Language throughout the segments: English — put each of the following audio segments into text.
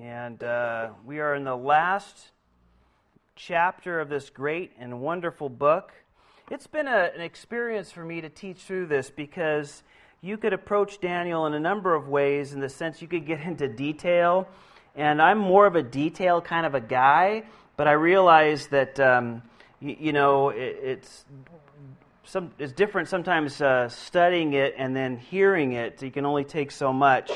And uh, we are in the last chapter of this great and wonderful book. It's been a, an experience for me to teach through this because you could approach Daniel in a number of ways in the sense you could get into detail. And I'm more of a detail kind of a guy, but I realize that, um, you, you, know, it, it's. Some, it's different sometimes uh, studying it and then hearing it. You can only take so much.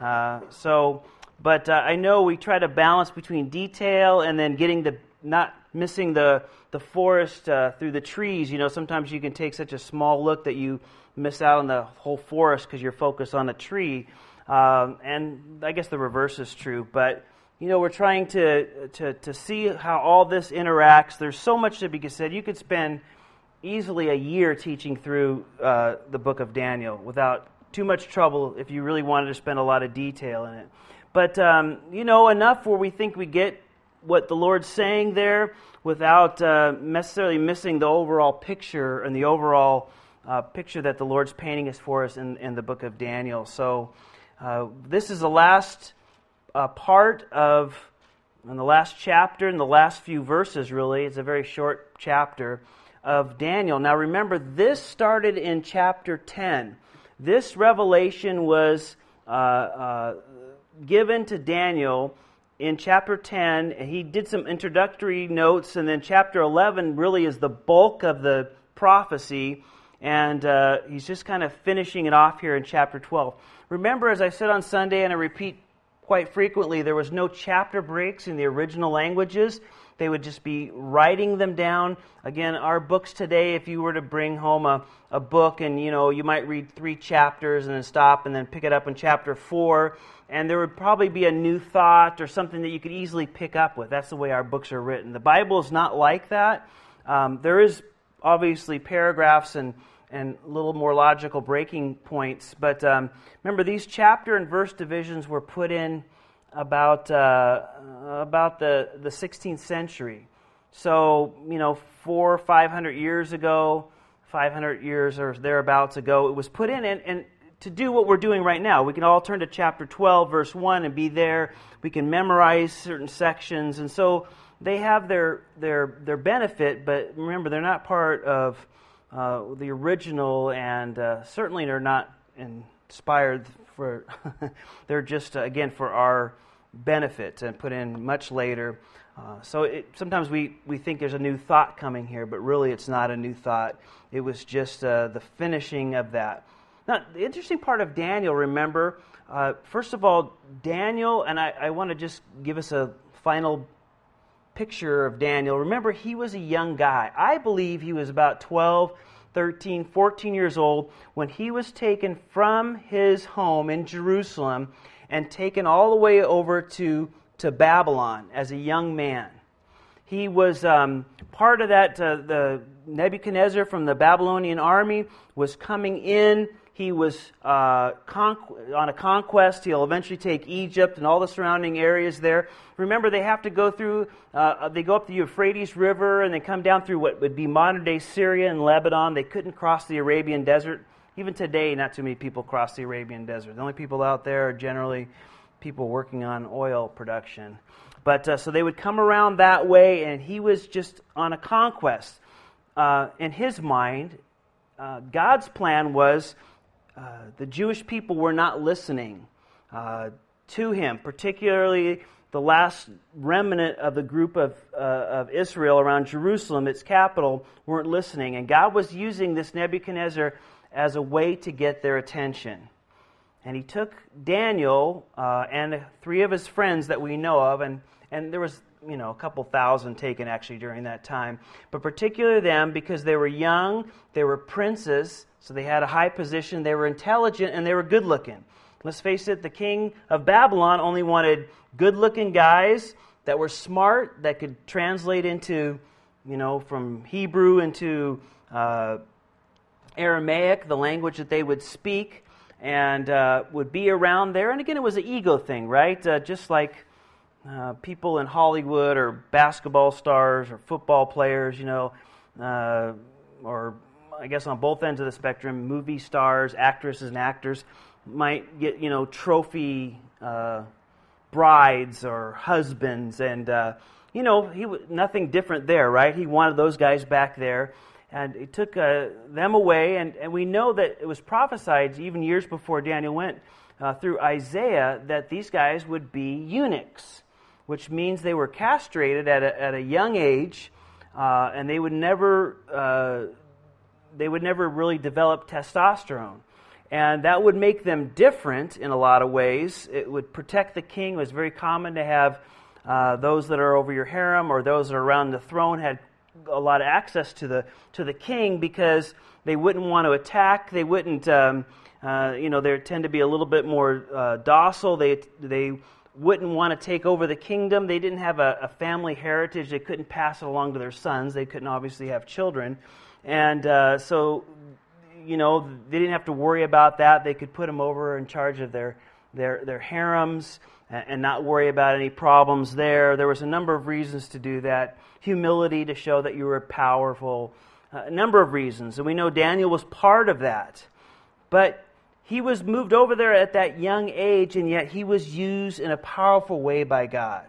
Uh, so but uh, I know we try to balance between detail and then getting the not missing the the forest uh, through the trees. You know, sometimes you can take such a small look that you miss out on the whole forest because you're focused on a tree. Um, and I guess the reverse is true. But you know, we're trying to to to see how all this interacts. There's so much to be said. You could spend easily a year teaching through uh, the book of Daniel without too much trouble if you really wanted to spend a lot of detail in it. But, um, you know, enough where we think we get what the Lord's saying there without uh, necessarily missing the overall picture and the overall uh, picture that the Lord's painting is for us in, in the book of Daniel. So, uh, this is the last uh, part of, in the last chapter, in the last few verses, really. It's a very short chapter of Daniel. Now, remember, this started in chapter 10. This revelation was uh, uh, given to Daniel in chapter 10. He did some introductory notes, and then chapter 11 really is the bulk of the prophecy, and uh, he's just kind of finishing it off here in chapter 12. Remember, as I said on Sunday, and I repeat quite frequently, there was no chapter breaks in the original languages. They would just be writing them down. Again, our books today, if you were to bring home a, a book and, you know, you might read three chapters and then stop and then pick it up in chapter four, and there would probably be a new thought or something that you could easily pick up with. That's the way our books are written. The Bible is not like that. Um, there is obviously paragraphs and and little more logical breaking points. But um, remember, these chapter and verse divisions were put in about uh, about the the 16th century. So you know, four or five hundred years ago, 500 years or thereabouts ago, it was put in, and, and to do what we're doing right now. We can all turn to chapter 12, verse 1, and be there. We can memorize certain sections. And so they have their, their, their benefit, but remember, they're not part of uh, the original, and uh, certainly they're not inspired for, they're just, uh, again, for our benefit and put in much later. Uh, so it, sometimes we, we think there's a new thought coming here, but really it's not a new thought. It was just uh, the finishing of that. Now, the interesting part of Daniel, remember, uh, first of all, Daniel, and I, I want to just give us a final picture of Daniel. Remember, he was a young guy. I believe he was about 12, 13, 14 years old when he was taken from his home in Jerusalem and taken all the way over to, to Babylon as a young man. He was um, part of that, uh, the Nebuchadnezzar from the Babylonian army was coming in he was uh, on a conquest. He'll eventually take Egypt and all the surrounding areas there. Remember, they have to go through, uh, they go up the Euphrates River and they come down through what would be modern day Syria and Lebanon. They couldn't cross the Arabian desert. Even today, not too many people cross the Arabian desert. The only people out there are generally people working on oil production. But uh, so they would come around that way, and he was just on a conquest. Uh, in his mind, uh, God's plan was uh, the Jewish people were not listening uh, to him, particularly the last remnant of the group of, uh, of Israel around Jerusalem, its capital, weren't listening. And God was using this Nebuchadnezzar as a way to get their attention. And he took Daniel uh, and three of his friends that we know of, and, and there was you know a couple thousand taken actually during that time, but particularly them because they were young, they were princes, so they had a high position, they were intelligent, and they were good looking. Let's face it, the king of Babylon only wanted good looking guys that were smart, that could translate into, you know, from Hebrew into uh, Aramaic, the language that they would speak, and uh, would be around there. And again, it was an ego thing, right? Uh, just like uh, people in Hollywood or basketball stars or football players, you know, uh, or I guess on both ends of the spectrum, movie stars, actresses, and actors might get you know trophy uh, brides or husbands, and uh, you know, he nothing different there, right? He wanted those guys back there, and he took uh, them away. And, and we know that it was prophesied even years before Daniel went uh, through Isaiah that these guys would be eunuchs, which means they were castrated at a, at a young age, uh, and they would never uh, they would never really develop testosterone. And that would make them different in a lot of ways. It would protect the king. It was very common to have uh, those that are over your harem or those that are around the throne had a lot of access to the to the king because they wouldn't want to attack. They wouldn't, um, uh, you know, they tend to be a little bit more uh, docile. They they wouldn't want to take over the kingdom. They didn't have a, a, family heritage. They couldn't pass it along to their sons. They couldn't obviously have children, and uh, so you know they didn't have to worry about that. They could put them over in charge of their their their harems and not worry about any problems there. There was a number of reasons to do that. Humility to show that you were powerful. A number of reasons. And we know Daniel was part of that. But he was moved over there at that young age, and yet he was used in a powerful way by God.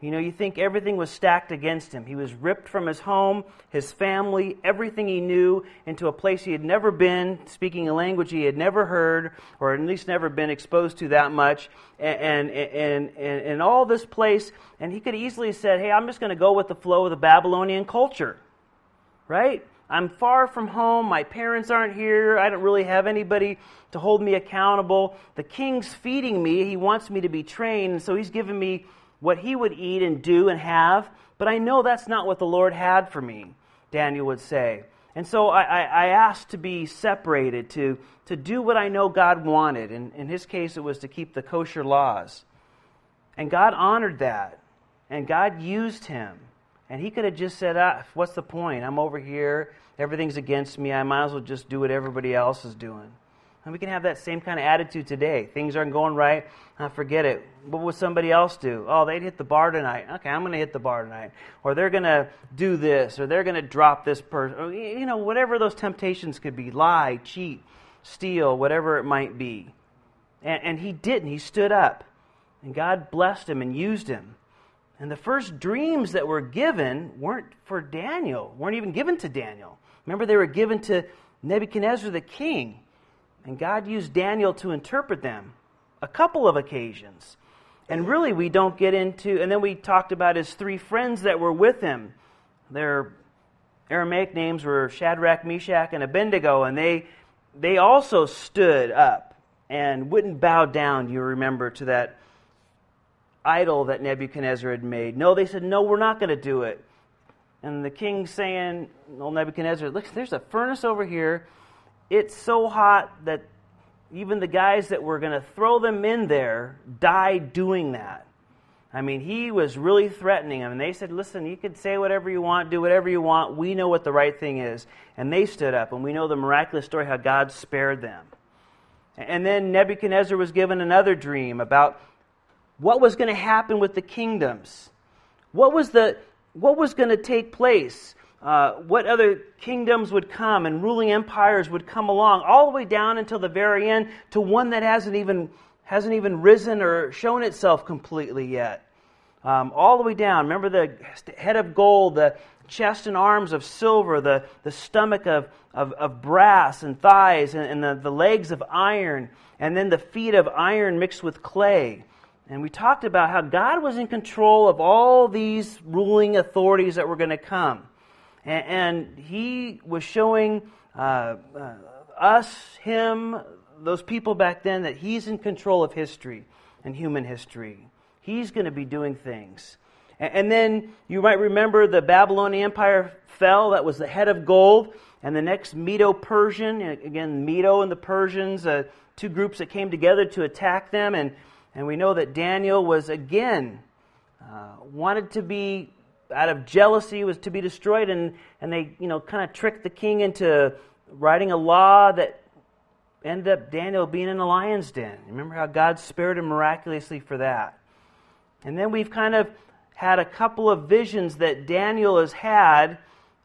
You know, you think everything was stacked against him. He was ripped from his home, his family, everything he knew, into a place he had never been, speaking a language he had never heard, or at least never been exposed to that much, and, and, and, and, all this place. And he could easily have said, Hey, I'm just going to go with the flow of the Babylonian culture. Right? I'm far from home. My parents aren't here. I don't really have anybody to hold me accountable. The king's feeding me. He wants me to be trained, so he's giving me what he would eat and do and have, but I know that's not what the Lord had for me, Daniel would say. And so I, I, I asked to be separated, to, to do what I know God wanted. And in his case, it was to keep the kosher laws. And God honored that. And God used him. And he could have just said, ah, What's the point? I'm over here. Everything's against me. I might as well just do what everybody else is doing. And we can have that same kind of attitude today. Things aren't going right. Uh, forget it. What would somebody else do? Oh, they'd hit the bar tonight. Okay, I'm going to hit the bar tonight. Or they're going to do this. Or they're going to drop this person. Or, You know, whatever those temptations could be lie, cheat, steal, whatever it might be. And, and he didn't. He stood up. And God blessed him and used him. And the first dreams that were given weren't for Daniel, weren't even given to Daniel. Remember, they were given to Nebuchadnezzar the king. And God used Daniel to interpret them a couple of occasions. And really, we don't get into, and then we talked about his three friends that were with him. Their Aramaic names were Shadrach, Meshach, and Abednego, and they, they also stood up and wouldn't bow down, you remember, to that idol that Nebuchadnezzar had made. No, they said, No, we're not going to do it. And the king saying, Well, Nebuchadnezzar, look, there's a furnace over here it's so hot that even the guys that were going to throw them in there died doing that. I mean, he was really threatening them. And they said, Listen, you can say whatever you want, do whatever you want. We know what the right thing is. And they stood up, and we know the miraculous story how God spared them. And then Nebuchadnezzar was given another dream about what was going to happen with the kingdoms. What was, the, what was going to take place? Uh, what other kingdoms would come and ruling empires would come along, all the way down until the very end to one that hasn't even, hasn't even risen or shown itself completely yet. Um, all the way down. Remember the head of gold, the chest and arms of silver, the, the stomach of, of, of brass and thighs, and, and the, the legs of iron, and then the feet of iron mixed with clay. And we talked about how God was in control of all these ruling authorities that were going to come. And, and he was showing uh, uh, us, him, those people back then, that he's in control of history and human history. He's going to be doing things. And, and then you might remember the Babylonian Empire fell, that was the head of gold. And the next Medo Persian, again, Medo and the Persians, uh, two groups that came together to attack them. And, and we know that Daniel was again uh, wanted to be out of jealousy was to be destroyed and, and they you know kind of tricked the king into writing a law that ended up daniel being in the lion's den. Remember how god spared him miraculously for that? And then we've kind of had a couple of visions that daniel has had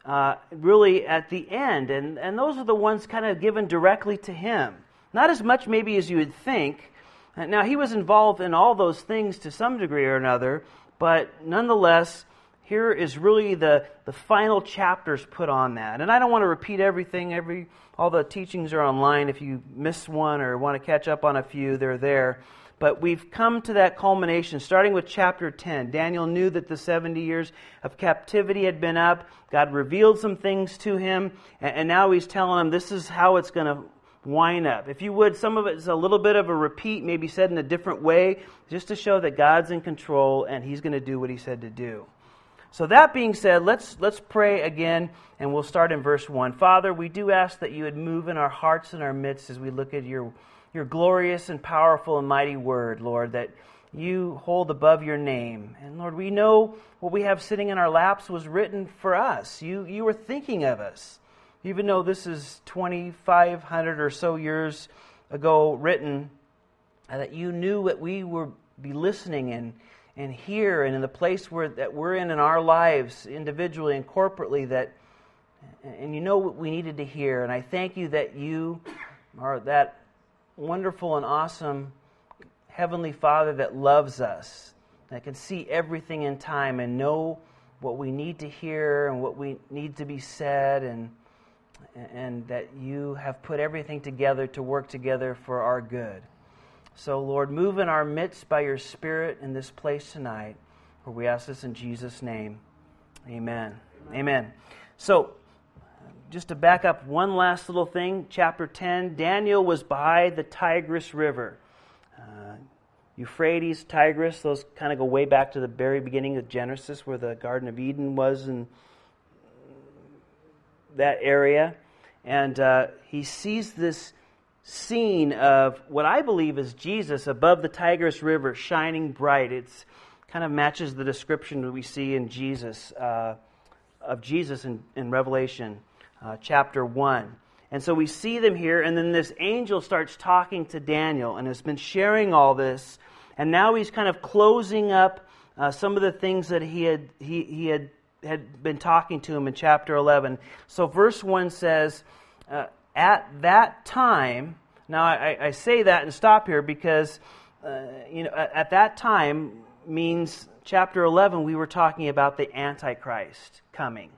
uh, really at the end and, and those are the ones kind of given directly to him. Not as much maybe as you would think. Now, he was involved in all those things to some degree or another, but nonetheless, here is really the, the final chapters put on that. And I don't want to repeat everything. Every all the teachings are online. If you miss one or want to catch up on a few, they're there. But we've come to that culmination, starting with chapter 10. Daniel knew that the 70 years of captivity had been up. God revealed some things to him, and now he's telling him this is how it's going to wind up. If you would, some of it is a little bit of a repeat, maybe said in a different way, just to show that God's in control and he's going to do what he said to do. So that being said, let's let's pray again and we'll start in verse 1. Father, we do ask that you would move in our hearts and our midst as we look at your your glorious and powerful and mighty word, Lord, that you hold above your name. And Lord, we know what we have sitting in our laps was written for us. You, you were thinking of us. Even though this is 2,500 or so years ago written, uh, that you knew that we would be listening and, and here and in the place where, that we're in in our lives, individually and corporately, that, and you know what we needed to hear. And I thank you that you are that wonderful and awesome Heavenly Father that loves us, that can see everything in time and know what we need to hear and what we need to be said, and, and that you have put everything together to work together for our good. So, Lord, move in our midst by your Spirit in this place tonight, for we ask this in Jesus' name. Amen. Amen. Amen. So, just to back up one last little thing, chapter 10, Daniel was by the Tigris River. Uh, Euphrates, Tigris, those kind of go way back to the very beginning of Genesis, where the Garden of Eden was in that area. And uh, he sees this scene of what I believe is Jesus above the Tigris River, shining bright. It's kind of matches the description that we see in Jesus, uh, of Jesus in, in Revelation uh, chapter 1. And so we see them here, and then this angel starts talking to Daniel and has been sharing all this. And now he's kind of closing up uh, some of the things that he had, he, he had, had been talking to him in chapter 11. So verse 1 says, uh, At that time, now I, I, say that and stop here because, uh, you know, at, at that time means chapter 11, we were talking about the Antichrist coming.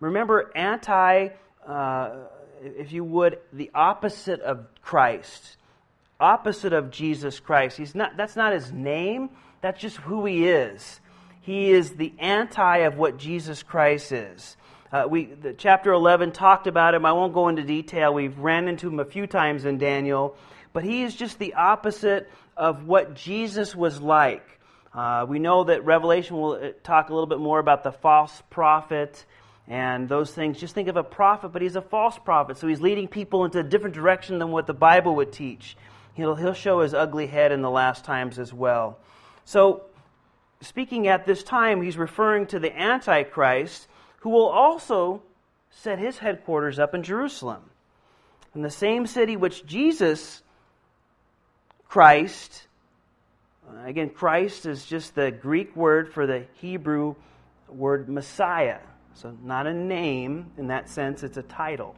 Remember, anti, uh, if you would, the opposite of Christ, opposite of Jesus Christ. He's not, that's not his name, that's just who he is. He is the anti of what Jesus Christ is. Uh, we, the, chapter 11 talked about him. I won't go into detail. We've ran into him a few times in Daniel. But he is just the opposite of what Jesus was like. Uh, we know that Revelation will uh, talk a little bit more about the false prophet and those things. Just think of a prophet, but he's a false prophet, so he's leading people into a different direction than what the Bible would teach. He'll, he'll show his ugly head in the last times as well. So, speaking at this time, he's referring to the Antichrist, who will also set his headquarters up in Jerusalem. In the same city which Jesus, Christ, again, Christ is just the Greek word for the Hebrew word Messiah. So, not a name in that sense, it's a title.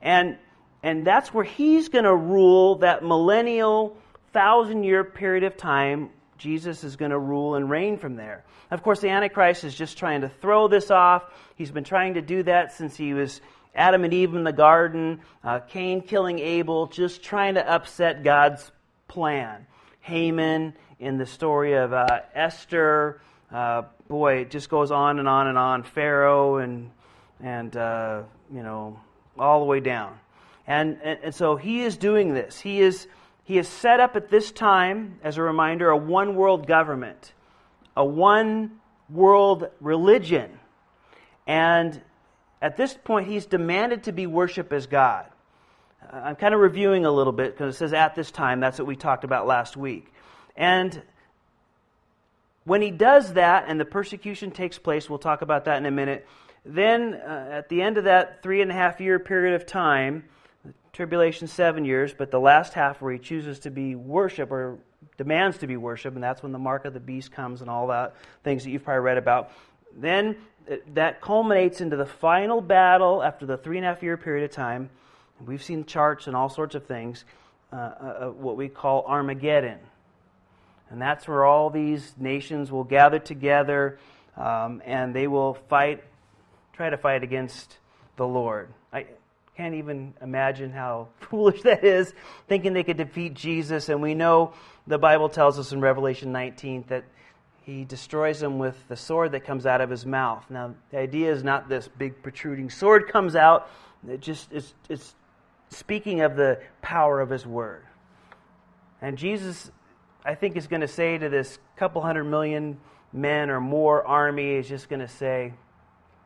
And, and that's where he's going to rule that millennial, thousand year period of time. Jesus is going to rule and reign from there. Of course, the Antichrist is just trying to throw this off. He's been trying to do that since he was Adam and Eve in the garden, uh, Cain killing Abel, just trying to upset God's plan. Haman in the story of uh, Esther, uh, boy, it just goes on and on and on. Pharaoh and and uh, you know all the way down, and, and and so he is doing this. He is he has set up at this time as a reminder a one world government, a one world religion, and at this point he's demanded to be worshipped as God. I'm kind of reviewing a little bit because it says at this time. That's what we talked about last week, and when he does that and the persecution takes place, we'll talk about that in a minute, then uh, at the end of that three and a half year period of time, tribulation seven years, but the last half where he chooses to be worshiped or demands to be worshiped, and that's when the mark of the beast comes and all that things that you've probably read about. Then uh, that culminates into the final battle after the three and a half year period of time. We've seen charts and all sorts of things. uh, uh, what we call Armageddon. And that's where all these nations will gather together um, and they will fight, try to fight against the Lord. Can't even imagine how foolish that is, thinking they could defeat Jesus. And we know the Bible tells us in Revelation 19 that he destroys them with the sword that comes out of his mouth. Now, the idea is not this big protruding sword comes out. It just it's, it's speaking of the power of his word. And Jesus, I think, is going to say to this couple hundred million men or more army, is just going to say,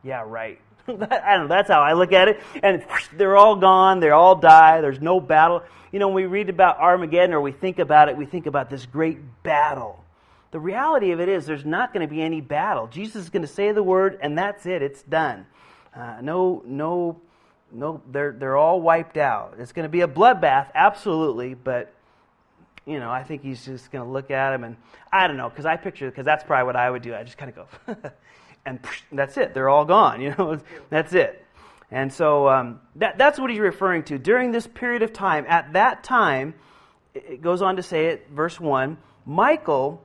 Yeah, right. I don't know. That's how I look at it. And they're all gone. They all die. There's no battle. You know, when we read about Armageddon or we think about it, we think about this great battle. The reality of it is, there's not going to be any battle. Jesus is going to say the word, and that's it. It's done. Uh, no, no, no. They're they're all wiped out. It's going to be a bloodbath, absolutely. But you know, I think he's just going to look at him, and I don't know, because I picture because that's probably what I would do. I just kind of go. and that's it. They're all gone. You know, that's it. And so um, that, that's what he's referring to. During this period of time, at that time, it goes on to say it, verse 1 Michael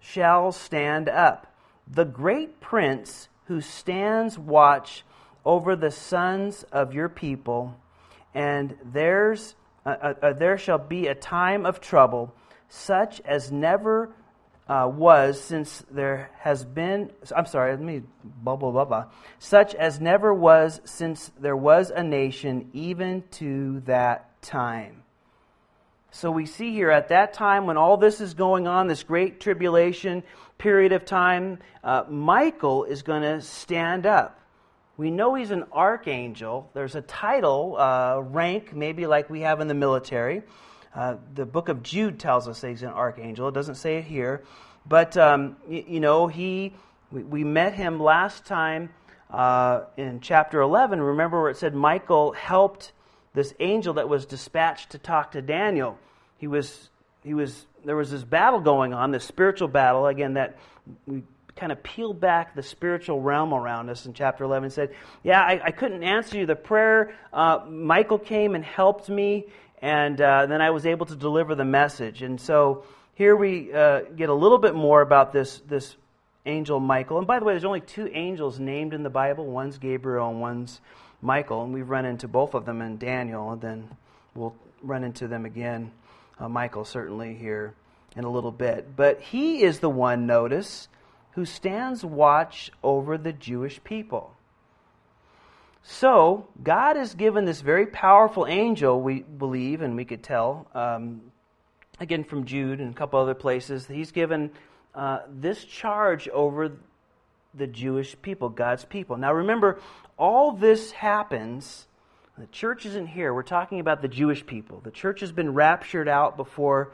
shall stand up, the great prince who stands watch over the sons of your people, and there's, uh, uh, uh there shall be a time of trouble, such as never uh, was since there has been, I'm sorry, let me blah, blah, blah, blah, such as never was since there was a nation, even to that time. So we see here at that time when all this is going on, this great tribulation period of time, uh, Michael is going to stand up. We know he's an archangel. There's a title, uh, rank, maybe like we have in the military. Uh, the book of Jude tells us that he's an archangel. It doesn't say it here. But, um, you, you, know, he, we, we, met him last time uh, in chapter 11. Remember where it said Michael helped this angel that was dispatched to talk to Daniel. He was, he was, there was this battle going on, this spiritual battle, again, that we kind of peeled back the spiritual realm around us in chapter 11 and said, Yeah, I, I couldn't answer you the prayer. Uh, Michael came and helped me, and uh, then I was able to deliver the message. And so here we uh, get a little bit more about this, this angel Michael. And by the way, there's only two angels named in the Bible one's Gabriel and one's Michael. And we've run into both of them in Daniel, and then we'll run into them again, uh, Michael certainly here in a little bit. But he is the one, notice, who stands watch over the Jewish people. So, God has given this very powerful angel, we believe, and we could tell, um, again from Jude and a couple other places, he's given uh, this charge over the Jewish people, God's people. Now, remember, all this happens. The church isn't here. We're talking about the Jewish people. The church has been raptured out before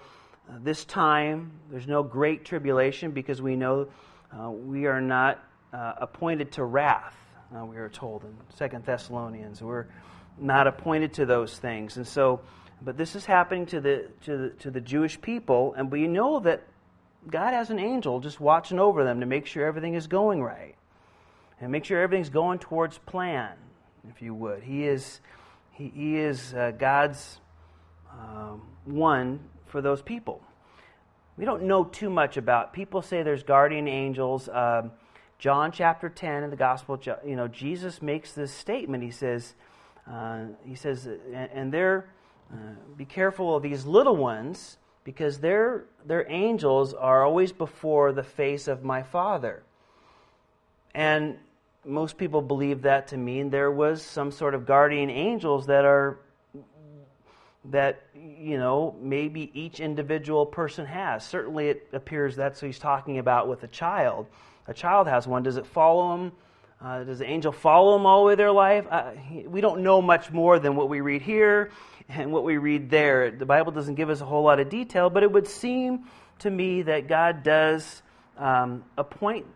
uh, this time. There's no great tribulation because we know uh, we are not uh, appointed to wrath uh, we are told in Second Thessalonians. We're not appointed to those things. And so, but this is happening to the, to the, to the Jewish people, and we know that God has an angel just watching over them to make sure everything is going right and make sure everything's going towards plan, if you would. He is, he, he is uh, God's um, one for those people. We don't know too much about. People say there's guardian angels. Um, John chapter 10 in the Gospel, you know, Jesus makes this statement. He says, uh, he says, and they're, uh, be careful of these little ones because their, their angels are always before the face of my Father. And most people believe that to mean there was some sort of guardian angels that are that you know maybe each individual person has certainly it appears that's what he's talking about with a child a child has one, does it follow them? Uh, does the angel follow them all the way their life? Uh, we don't know much more than what we read here and what we read there. The Bible doesn't give us a whole lot of detail, but it would seem to me that God does um, appoint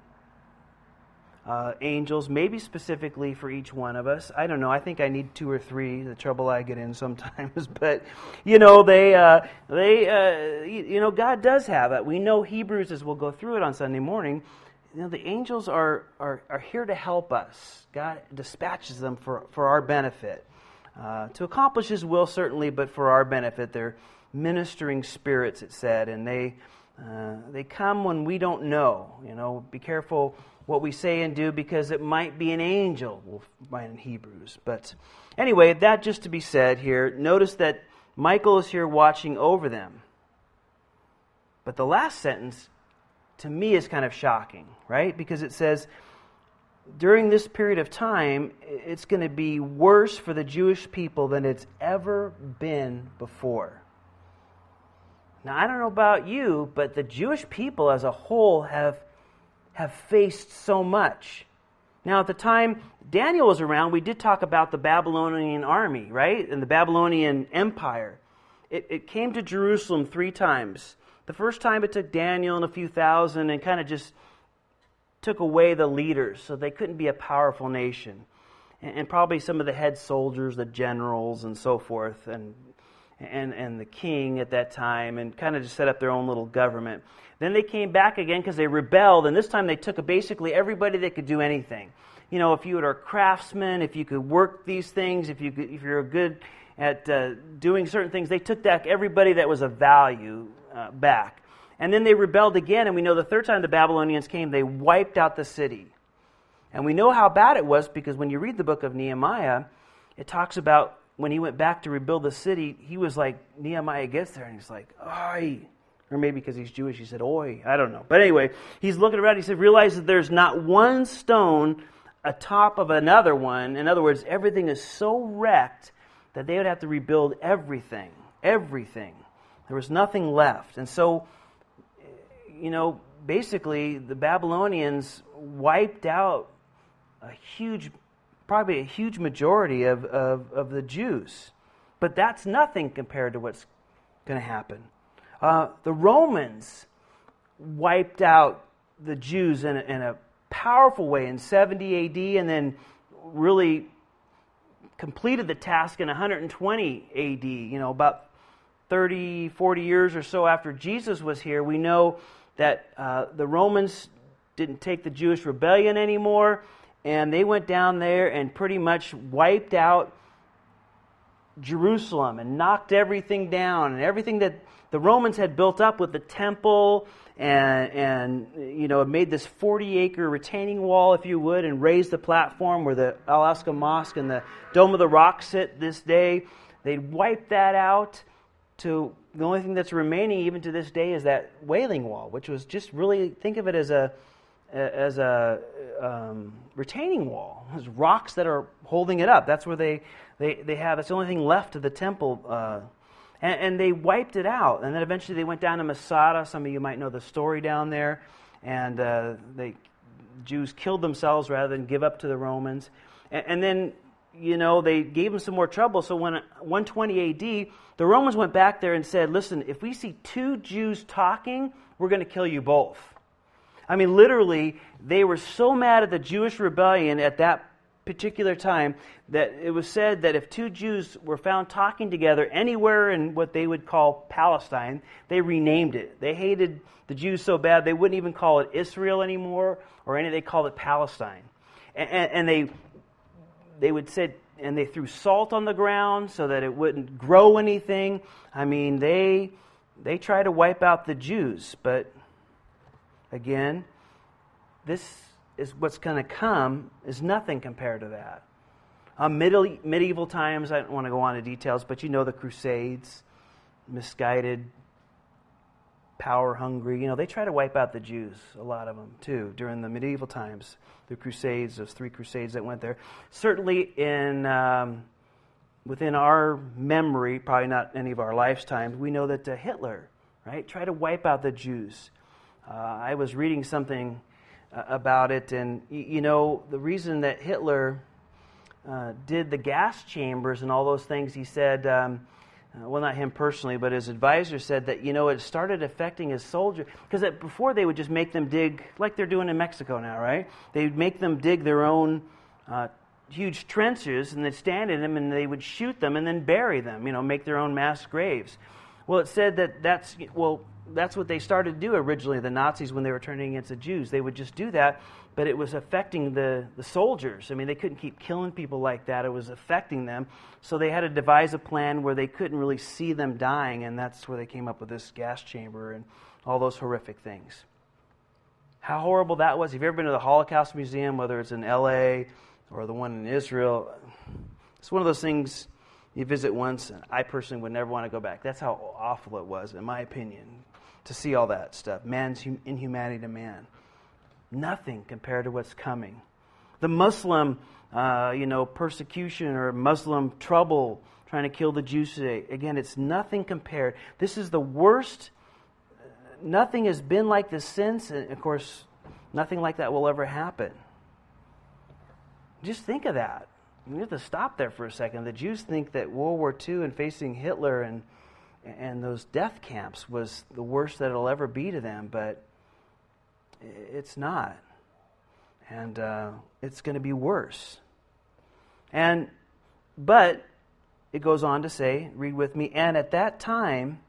uh, angels, maybe specifically for each one of us. I don't know. I think I need two or three. The trouble I get in sometimes, but you know, they, uh, they, uh, you know, God does have it. We know Hebrews, as we'll go through it on Sunday morning, you know, the angels are, are, are here to help us. God dispatches them for, for our benefit. Uh, to accomplish His will, certainly, but for our benefit. They're, ministering spirits, it said, and they, uh, they come when we don't know. You know, be careful what we say and do because it might be an angel, we'll find in Hebrews. But anyway, that just to be said here, notice that Michael is here watching over them. But the last sentence, to me, is kind of shocking, right? Because it says, during this period of time, it's going to be worse for the Jewish people than it's ever been before. Now, I don't know about you, but the Jewish people as a whole have, have faced so much. Now, at the time Daniel was around, we did talk about the Babylonian army, right? And the Babylonian Empire. It, it came to Jerusalem three times. The first time it took Daniel and a few thousand and kind of just took away the leaders so they couldn't be a powerful nation. And, and probably some of the head soldiers, the generals, and so forth, and, and, and the king at that time, and kind of just set up their own little government. Then they came back again because they rebelled, and this time they took basically everybody that could do anything. You know, if you were a craftsman, if you could work these things, if, you could, if you're good at uh, doing certain things, they took back everybody that was of value uh, back. And then they rebelled again, and we know the third time the Babylonians came, they wiped out the city. And we know how bad it was because when you read the book of Nehemiah, it talks about when he went back to rebuild the city, he was like, Nehemiah gets there, and he's like, oi. Or maybe because he's Jewish, he said, oi. I don't know. But anyway, he's looking around, he said, realize that there's not one stone atop of another one. In other words, everything is so wrecked that they would have to rebuild everything. Everything. There was nothing left. And so you know, basically the Babylonians wiped out a huge, probably a huge majority of, of, of the Jews. But that's nothing compared to what's going to happen. Uh, the Romans wiped out the Jews in a, in a powerful way in 70 AD and then really completed the task in 120 AD, you know, about 30, 40 years or so after Jesus was here. We know that uh, the Romans didn't take the Jewish rebellion anymore, and they went down there and pretty much wiped out Jerusalem and knocked everything down and everything that the Romans had built up with the temple and, and you know, made this 40 acre retaining wall, if you would, and raised the platform where the Al Aqsa Mosque and the Dome of the Rock sit this day. They'd wiped that out to the only thing that's remaining even to this day is that wailing wall, which was just really think of it as a as a um, retaining wall. There's rocks that are holding it up. That's where they they they have. That's the only thing left of the temple. Uh, and, and, they wiped it out. And then eventually they went down to Masada. Some of you might know the story down there. And uh, they Jews killed themselves rather than give up to the Romans. And, and then you know, they gave him some more trouble. So when 120 AD, the Romans went back there and said, listen, if we see two Jews talking, we're going to kill you both. I mean, literally, they were so mad at the Jewish rebellion at that particular time that it was said that if two Jews were found talking together anywhere in what they would call Palestine, they renamed it. They hated the Jews so bad they wouldn't even call it Israel anymore or any, they called it Palestine. And, and, they they would sit and they threw salt on the ground so that it wouldn't grow anything. I mean, they they try to wipe out the Jews, but again, this is what's going to come is nothing compared to that. Uh, middle, medieval times, I don't want to go on to details, but you know the Crusades, misguided power hungry. You know, they try to wipe out the Jews, a lot of them, too, during the medieval times. The Crusades, those three Crusades that went there. Certainly in. Um, within our memory, probably not any of our lifetimes, we know that uh, Hitler, right, tried to wipe out the Jews. Uh, I was reading something uh, about it, and y- you know, the reason that Hitler uh, did the gas chambers and all those things, he said, um, uh, well, not him personally, but his advisor said that, you know, it started affecting his soldiers. Because before they would just make them dig, like they're doing in Mexico now, right? They'd make them dig their own uh, huge trenches and they'd stand in them and they would shoot them and then bury them, you know, make their own mass graves. Well, it said that that's, well, that's what they started to do originally, the Nazis, when they were turning against the Jews. They would just do that, but it was affecting the, the soldiers. I mean, they couldn't keep killing people like that. It was affecting them. So they had to devise a plan where they couldn't really see them dying, and that's where they came up with this gas chamber and all those horrific things. How horrible that was. Have you ever been to the Holocaust Museum, whether it's in LA or the one in Israel? It's one of those things you visit once, and I personally would never want to go back. That's how awful it was, in my opinion, to see all that stuff. Man's inhumanity to man. Nothing compared to what's coming. The Muslim, uh, you know, persecution or Muslim trouble trying to kill the Jews today. Again, it's nothing compared. This is the worst. Nothing has been like this since, and of course, nothing like that will ever happen. Just think of that. You have to stop there for a second. The Jews think that World War II and facing Hitler and and those death camps was the worst that it'll ever be to them, but it's not. And uh, it's going to be worse. And, but, it goes on to say, read with me, and at that time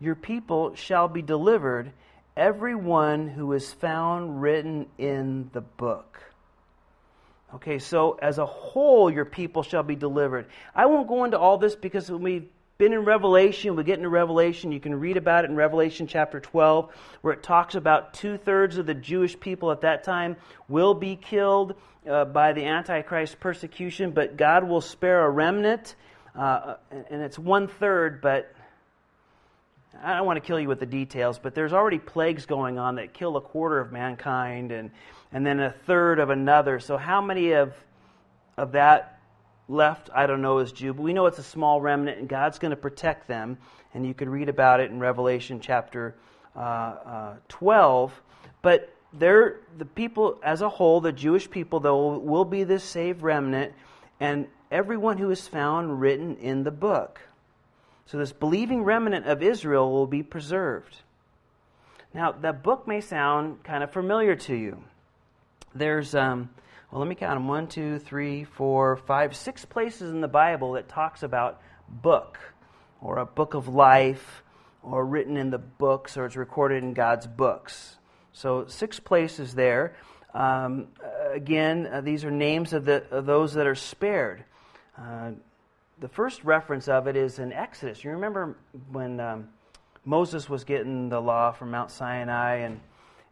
your people shall be delivered, every one who is found written in the book. Okay, so as a whole, your people shall be delivered. I won't go into all this because we been in Revelation, we get into Revelation, you can read about it in Revelation chapter 12, where it talks about two thirds of the Jewish people at that time will be killed uh, by the Antichrist persecution, but God will spare a remnant, uh, and it's one third, but I don't want to kill you with the details, but there's already plagues going on that kill a quarter of mankind and, and then a third of another. So, how many of, of that left, I don't know, as Jew, but we know it's a small remnant, and God's going to protect them. And you could read about it in Revelation chapter uh, uh, 12. But they're, the people as a whole, the Jewish people, though, will be this saved remnant, and everyone who is found written in the book. So this believing remnant of Israel will be preserved. Now, that book may sound kind of familiar to you. There's. Um, well, let me count them one, two, three, four, five, six places in the Bible that talks about book or a book of life or written in the books or it's recorded in God's books. So, six places there. Um, again, uh, these are names of, the, of those that are spared. Uh, the first reference of it is in Exodus. You remember when um, Moses was getting the law from Mount Sinai and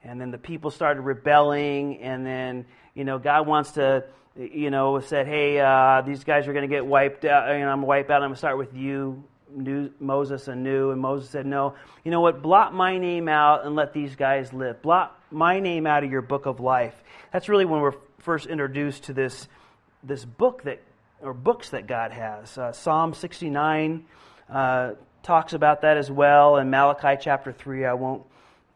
and then the people started rebelling and then you know god wants to you know said hey uh, these guys are going to get wiped out and i'm going to wipe out i'm going to start with you new, moses anew and moses said no. You know what? Blot my name out and let these guys live. Blot my name out of your book of life. That's really when we're first introduced to this this book that or books that god has. Uh, psalm 69 uh, talks about that as well and malachi chapter 3 i won't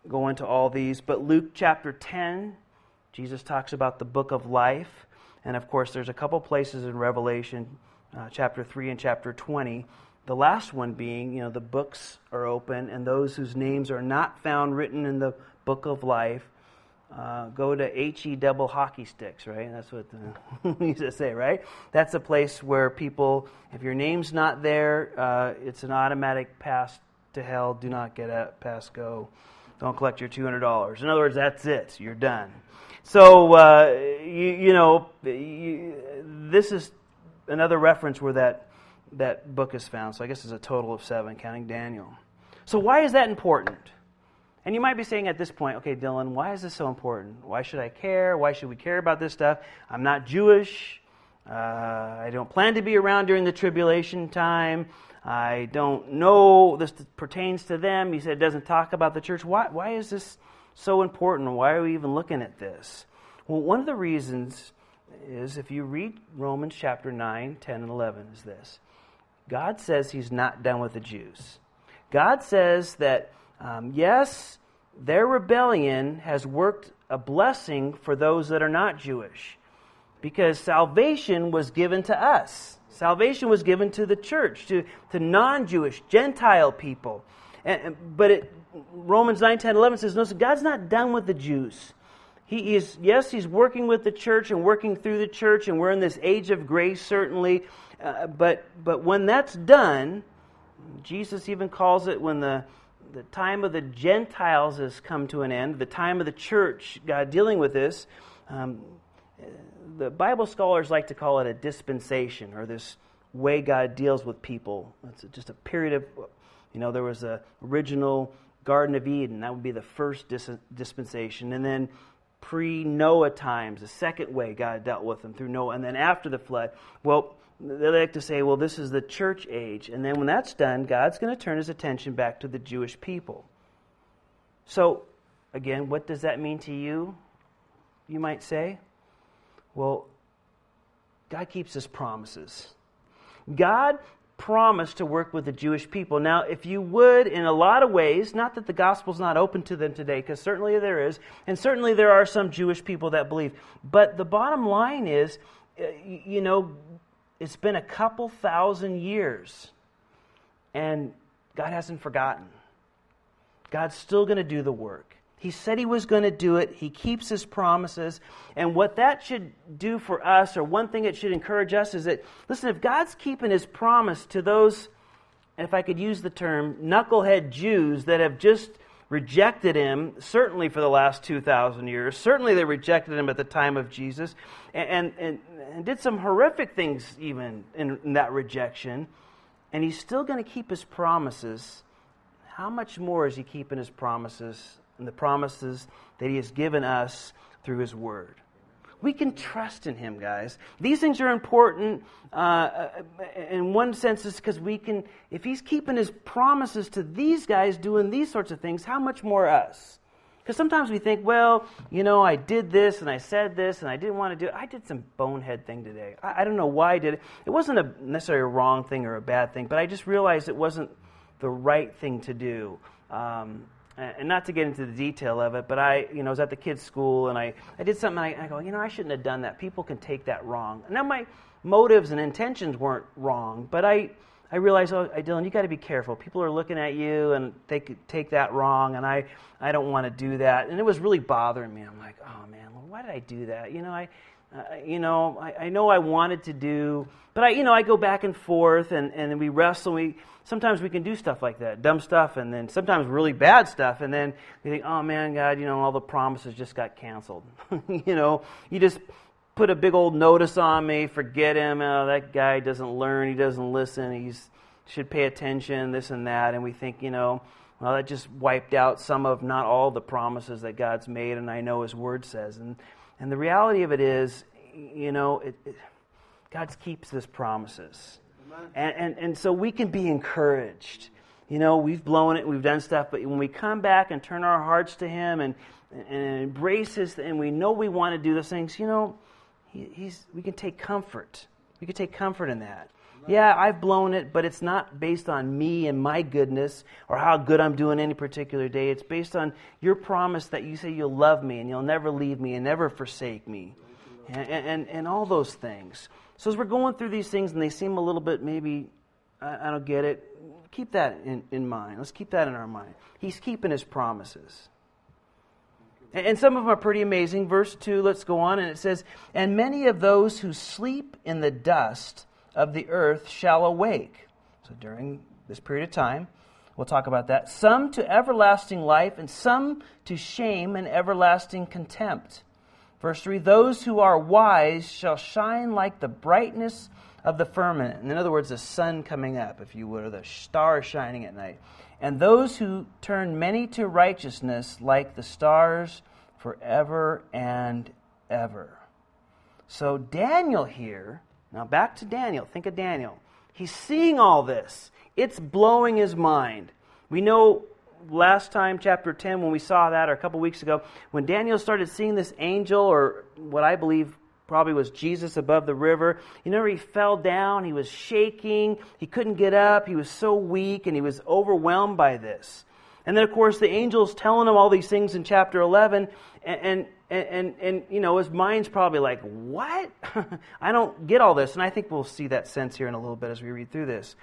go into all these. But Luke chapter 10, Jesus talks about the book of life. And of course, there's a couple places in Revelation, uh, chapter 3 and chapter 20. The last one being, you know, the books are open, and those whose names are not found written in the book of life uh, go to HE double hockey sticks, right? That's what we used to say, right? That's a place where people, if your name's not there, uh, it's an automatic pass to hell. Do not get out, pass go. Don't collect your $200. In other words, that's it. You're done. So, uh, you, you, know, you, this is another reference where that, that book is found. So I guess it's a total of seven, counting Daniel. So, why is that important? And you might be saying at this point, okay, Dylan, why is this so important? Why should I care? Why should we care about this stuff? I'm not Jewish. Uh, I don't plan to be around during the tribulation time. I don't know this pertains to them. He said it doesn't talk about the church. Why, why is this so important? Why are we even looking at this? Well, one of the reasons is if you read Romans chapter 9, 10, and 11, is this God says He's not done with the Jews. God says that, um, yes, their rebellion has worked a blessing for those that are not Jewish because salvation was given to us. Salvation was given to the church, to, to non Jewish, Gentile people. And, but it, Romans 9, 10, 11 says, no, God's not done with the Jews. He is, yes, He's working with the church and working through the church, and we're in this age of grace, certainly. Uh, but, but when that's done, Jesus even calls it when the, the time of the Gentiles has come to an end, the time of the church, God dealing with this. Um, the Bible scholars like to call it a dispensation or this way God deals with people. It's just a period of, you know, there was a original Garden of Eden. That would be the first dis- dispensation. And then pre Noah times, the second way God dealt with them through Noah. And then after the flood, well, they like to say, well, this is the church age. And then when that's done, God's going to turn his attention back to the Jewish people. So, again, what does that mean to you? You might say. Well, God keeps his promises. God promised to work with the Jewish people. Now, if you would, in a lot of ways, not that the gospel's not open to them today, because certainly there is, and certainly there are some Jewish people that believe. But the bottom line is, uh, you know, it's been a couple thousand years, and God hasn't forgotten. God's still going to do the work. He said he was going to do it. He keeps his promises. And what that should do for us, or one thing it should encourage us, is that, listen, if God's keeping his promise to those, and if I could use the term, knucklehead Jews that have just rejected him, certainly for the last 2,000 years, certainly they rejected him at the time of Jesus, and, and, and did some horrific things even in, in that rejection, and he's still going to keep his promises. How much more is he keeping his promises and the promises that He has given us through His Word. We can trust in Him, guys. These things are important uh, uh in one sense, is because we can, if He's keeping His promises to these guys doing these sorts of things, how much more us? Because sometimes we think, well, you know, I did this and I said this and I didn't want to do it. I did some bonehead thing today. I, I don't know why I did it. It wasn't a necessarily a wrong thing or a bad thing, but I just realized it wasn't the right thing to do. Um, and not to get into the detail of it, but I, you know, was at the kids' school and I, I did something I, I go, you know, I shouldn't have done that. People can take that wrong. Now my motives and intentions weren't wrong, but I, I realized, oh, Dylan, you got to be careful. People are looking at you and they could take that wrong, and I, I don't want to do that. And it was really bothering me. I'm like, oh man, why did I do that? You know, I, uh, you know, I, I know I wanted to do, but I, you know, I go back and forth, and and we wrestle. We sometimes we can do stuff like that, dumb stuff, and then sometimes really bad stuff, and then you think, oh man, God, you know, all the promises just got canceled. you know, you just put a big old notice on me, forget him. Oh, that guy doesn't learn, he doesn't listen, he's should pay attention, this and that, and we think, you know. Well, that just wiped out some of not all the promises that God's made, and I know His Word says. And and the reality of it is, you know, it, it, God keeps his promises. And, and, and so we can be encouraged. You know, we've blown it, we've done stuff, but when we come back and turn our hearts to Him and, and embrace His, and we know we want to do those things, you know, he, he's, we can take comfort. We can take comfort in that. Yeah, I've blown it, but it's not based on me and my goodness or how good I'm doing any particular day. It's based on your promise that you say you'll love me and you'll never leave me and never forsake me. And, and, and all those things. So as we're going through these things and they seem a little bit maybe, I, I don't get it, keep that in, in mind. Let's keep that in our mind. He's keeping his promises. And some of them are pretty amazing. Verse 2, let's go on, and it says, And many of those who sleep in the dust of the earth shall awake. So during this period of time, we'll talk about that. Some to everlasting life, and some to shame and everlasting contempt. Verse 3 Those who are wise shall shine like the brightness of the firmament. In other words, the sun coming up, if you would, or the stars shining at night. And those who turn many to righteousness like the stars forever and ever. So Daniel here now, back to Daniel. Think of Daniel. He's seeing all this, it's blowing his mind. We know last time, chapter 10, when we saw that, or a couple weeks ago, when Daniel started seeing this angel, or what I believe probably was Jesus above the river. You know, he fell down, he was shaking, he couldn't get up, he was so weak, and he was overwhelmed by this. And then, of course, the angel's telling him all these things in chapter 11, and, and and, and, and, you know, his mind's probably like, what? I don't get all this. And I think we'll see that sense here in a little bit as we read through this.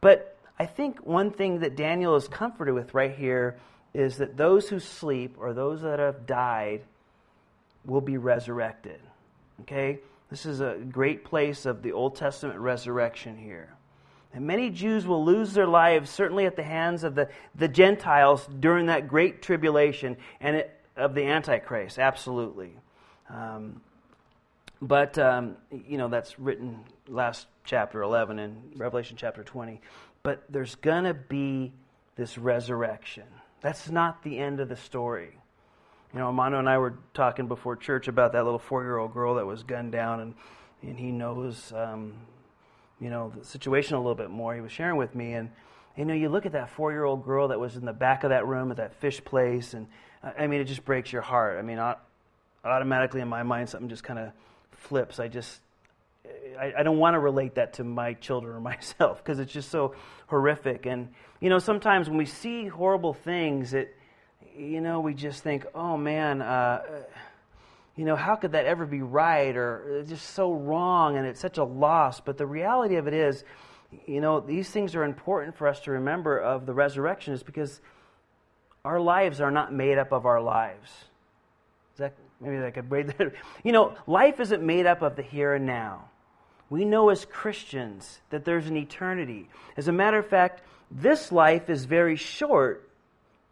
But I think one thing that Daniel is comforted with right here is that those who sleep or those that have died will be resurrected. Okay? This is a great place of the Old Testament resurrection here. And many Jews will lose their lives, certainly at the hands of the, the Gentiles during that great tribulation and it, of the Antichrist, absolutely. Um, but, um, you know, that's written last chapter 11 in Revelation chapter 20. But there's going to be this resurrection. That's not the end of the story. You know, Amano and I were talking before church about that little four year old girl that was gunned down, and, and he knows, um, you know, the situation a little bit more. He was sharing with me, and, you know, you look at that four year old girl that was in the back of that room at that fish place, and I mean, it just breaks your heart. I mean, automatically in my mind, something just kind of flips. I just, I, I don't want to relate that to my children or myself because it's just so horrific. And, you know, sometimes when we see horrible things, it, you know, we just think, oh man, uh, you know, how could that ever be right or just so wrong and it's such a loss. But the reality of it is, you know, these things are important for us to remember of the resurrection is because our lives are not made up of our lives. Is that maybe I could break that? You know, life isn't made up of the here and now. We know as Christians that there's an eternity. As a matter of fact, this life is very short,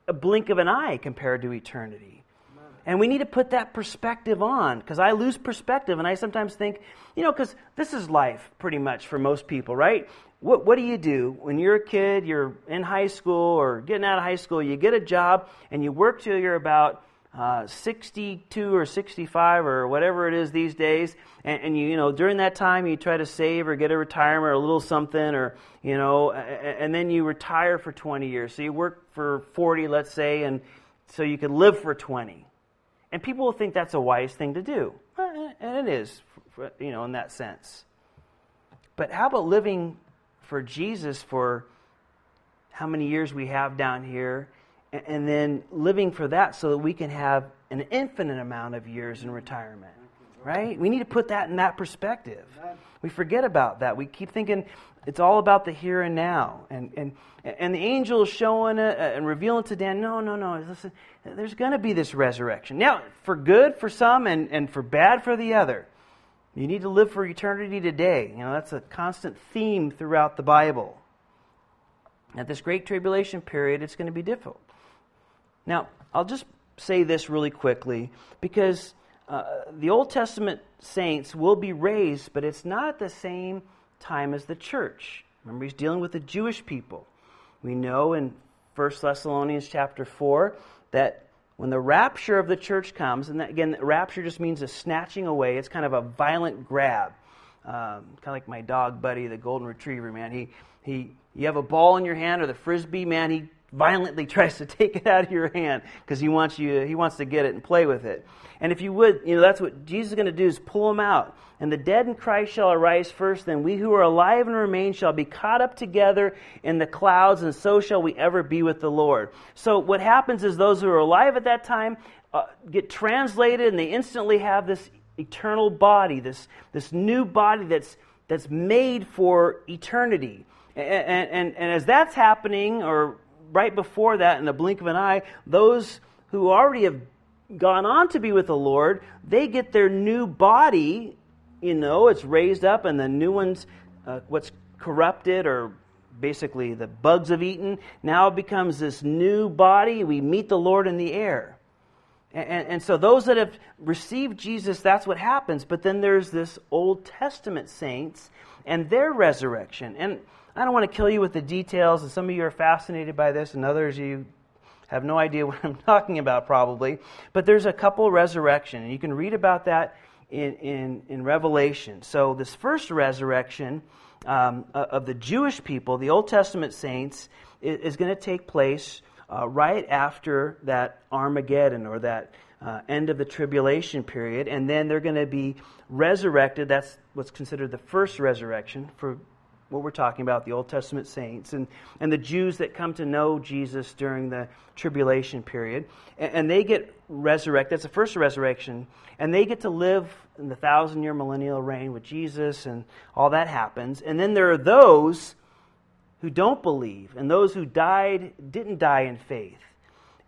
a blink of an eye compared to eternity. And we need to put that perspective on because I lose perspective and I sometimes think, you know, because this is life pretty much for most people, right? What, what do you do when you're a kid, you're in high school or getting out of high school, you get a job and you work till you're about uh, 62 or 65 or whatever it is these days, and, and, you, you know, during that time you try to save or get a retirement or a little something, or, you know, and, then you retire for 20 years. So you work for 40, let's say, and so you can live for 20. And people will think that's a wise thing to do. Eh, and it is, you know, in that sense. But how about living for Jesus for how many years we have down here and then living for that so that we can have an infinite amount of years in retirement right? We need to put that in that perspective. We forget about that. We keep thinking it's all about the here and now. And and and the angel is showing it and revealing to dan no no no listen there's going to be this resurrection. Now for good for some and and for bad for the other you need to live for eternity today. You know that's a constant theme throughout the bible. At this great tribulation period it's going to be difficult. Now, I'll just say this really quickly because uh, the Old Testament saints will be raised, but it's not at the same time as the church. Remember, he's dealing with the Jewish people. We know in 1 Thessalonians chapter 4 that when the rapture of the church comes, and that, again, rapture just means a snatching away, it's kind of a violent grab. Um, kind of like my dog buddy, the golden retriever, man. He, he, you have a ball in your hand or the frisbee, man. He violently tries to take it out of your hand because he wants you he wants to get it and play with it. And if you would you know that's what jesus is going to do is pull him out. And the dead in christ shall arise first then we who are alive and remain shall be caught up together in the clouds and so shall we ever be with the lord. So what happens is those who are alive at that time uh, get translated and they instantly have this eternal body this this new body that's that's made for eternity. And, and, and, as that's happening, or right before that, in the blink of an eye, those who already have gone on to be with the Lord, they get their new body, you know, it's raised up, and the new one's uh, what's corrupted or basically the bugs have eaten, now becomes this new body. We meet the Lord in the air. And, and, so those that have received Jesus, that's what happens. But then there's this Old Testament saints and their resurrection. And I don't want to kill you with the details, and some of you are fascinated by this, and others you have no idea what I'm talking about probably. But there's a couple resurrection, and you can read about that in, in, in Revelation. So this first resurrection um, of the Jewish people, the Old Testament saints, is, is going to take place uh, right after that Armageddon or that uh, end of the tribulation period, and then they're going to be resurrected. That's what's considered the first resurrection for what we're talking about, the Old Testament saints, and, and the Jews that come to know Jesus during the tribulation period. And, and they get resurrected. That's the first resurrection. And they get to live in the thousand year millennial reign with Jesus, and all that happens. And then there are those who don't believe, and those who died, didn't die in faith.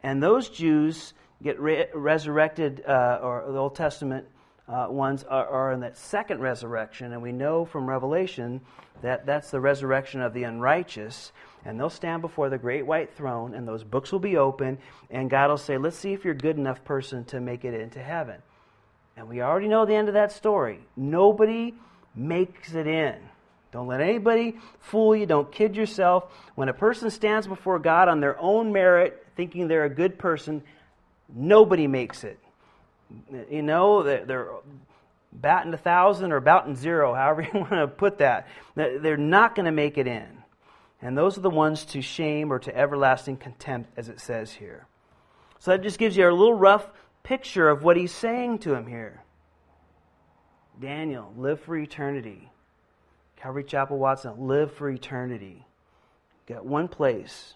And those Jews get re- resurrected, uh, or the Old Testament uh, ones are, are in that second resurrection, and we know from Revelation that that's the resurrection of the unrighteous. And they'll stand before the great white throne, and those books will be open, and God will say, Let's see if you're a good enough person to make it into heaven. And we already know the end of that story. Nobody makes it in. Don't let anybody fool you. Don't kid yourself. When a person stands before God on their own merit, thinking they're a good person, nobody makes it. You know, they're batting a thousand or batting zero, however you want to put that. They're not going to make it in. And those are the ones to shame or to everlasting contempt, as it says here. So that just gives you a little rough picture of what he's saying to him here. Daniel, live for eternity. Calvary Chapel Watson, live for eternity. Got one place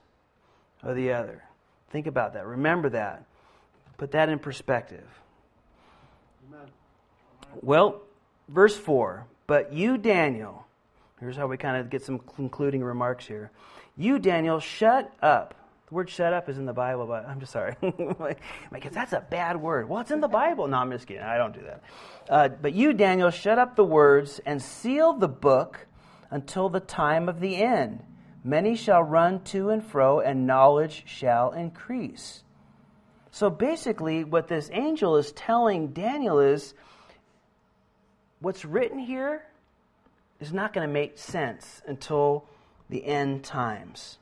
or the other. Think about that. Remember that. Put that in perspective. Well, verse 4 But you, Daniel, here's how we kind of get some concluding remarks here. You, Daniel, shut up the word shut up is in the Bible, but I'm just sorry. like, that's a bad word. Well, it's in the Bible. No, I'm just kidding. I don't do that. Uh, but you, Daniel, shut up the words and seal the book until the time of the end. Many shall run to and fro, and knowledge shall increase. So basically, what this angel is telling Daniel is what's written here is not going to make sense until the end times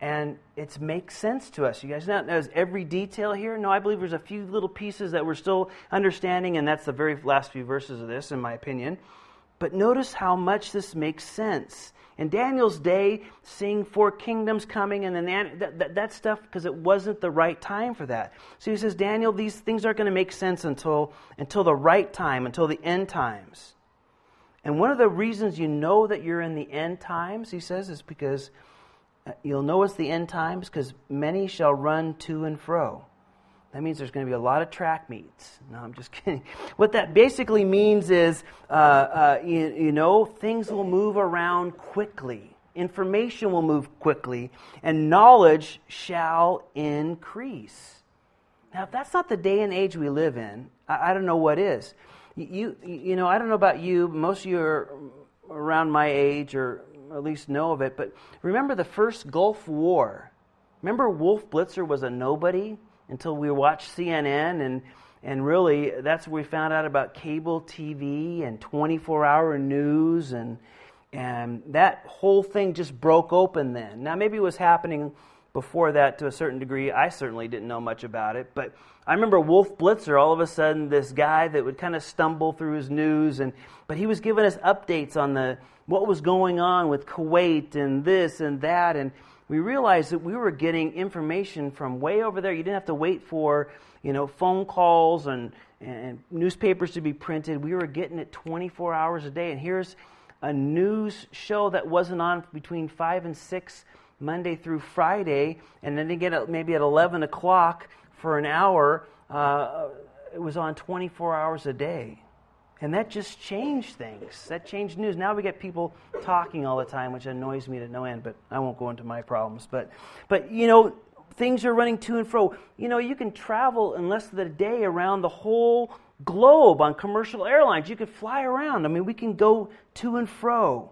and it makes sense to us. You guys not knows every detail here? No, I believe there's a few little pieces that we're still understanding, and that's the very last few verses of this, in my opinion. But notice how much this makes sense. In Daniel's day, seeing four kingdoms coming, and then that, that, that stuff, because it wasn't the right time for that. So he says, Daniel, these things aren't going to make sense until, until the right time, until the end times. And one of the reasons you know that you're in the end times, he says, is because uh, You'll know it's the end times because many shall run to and fro. That means there's going to be a lot of track meets. No, I'm just kidding. What that basically means is, uh, uh, you, you know, things will move around quickly. Information will move quickly, and knowledge shall increase. Now, if that's not the day and age we live in, I, I don't know what is. You, you, you know, I don't know about you. Most of you are around my age or at least know of it. But remember the first Gulf War. Remember Wolf Blitzer was a nobody until we watched CNN and and really that's where we found out about cable TV and 24-hour news and and that whole thing just broke open then. Now maybe it was happening before that to a certain degree. I certainly didn't know much about it, but I remember Wolf Blitzer, all of a sudden, this guy that would kind of stumble through his news, and but he was giving us updates on the what was going on with Kuwait and this and that, and we realized that we were getting information from way over there. You didn't have to wait for you know phone calls and and newspapers to be printed. We were getting it 24 hours a day, and here's a news show that wasn't on between five and six Monday through Friday, and then again maybe at 11 o'clock for an hour, uh, it was on 24 hours a day. And that just changed things. That changed news. Now we get people talking all the time, which annoys me to no end, but I won't go into my problems. But, but you know, things are running to and fro. You know, you can travel in less than a day around the whole globe on commercial airlines. You could fly around. I mean, we can go to and fro.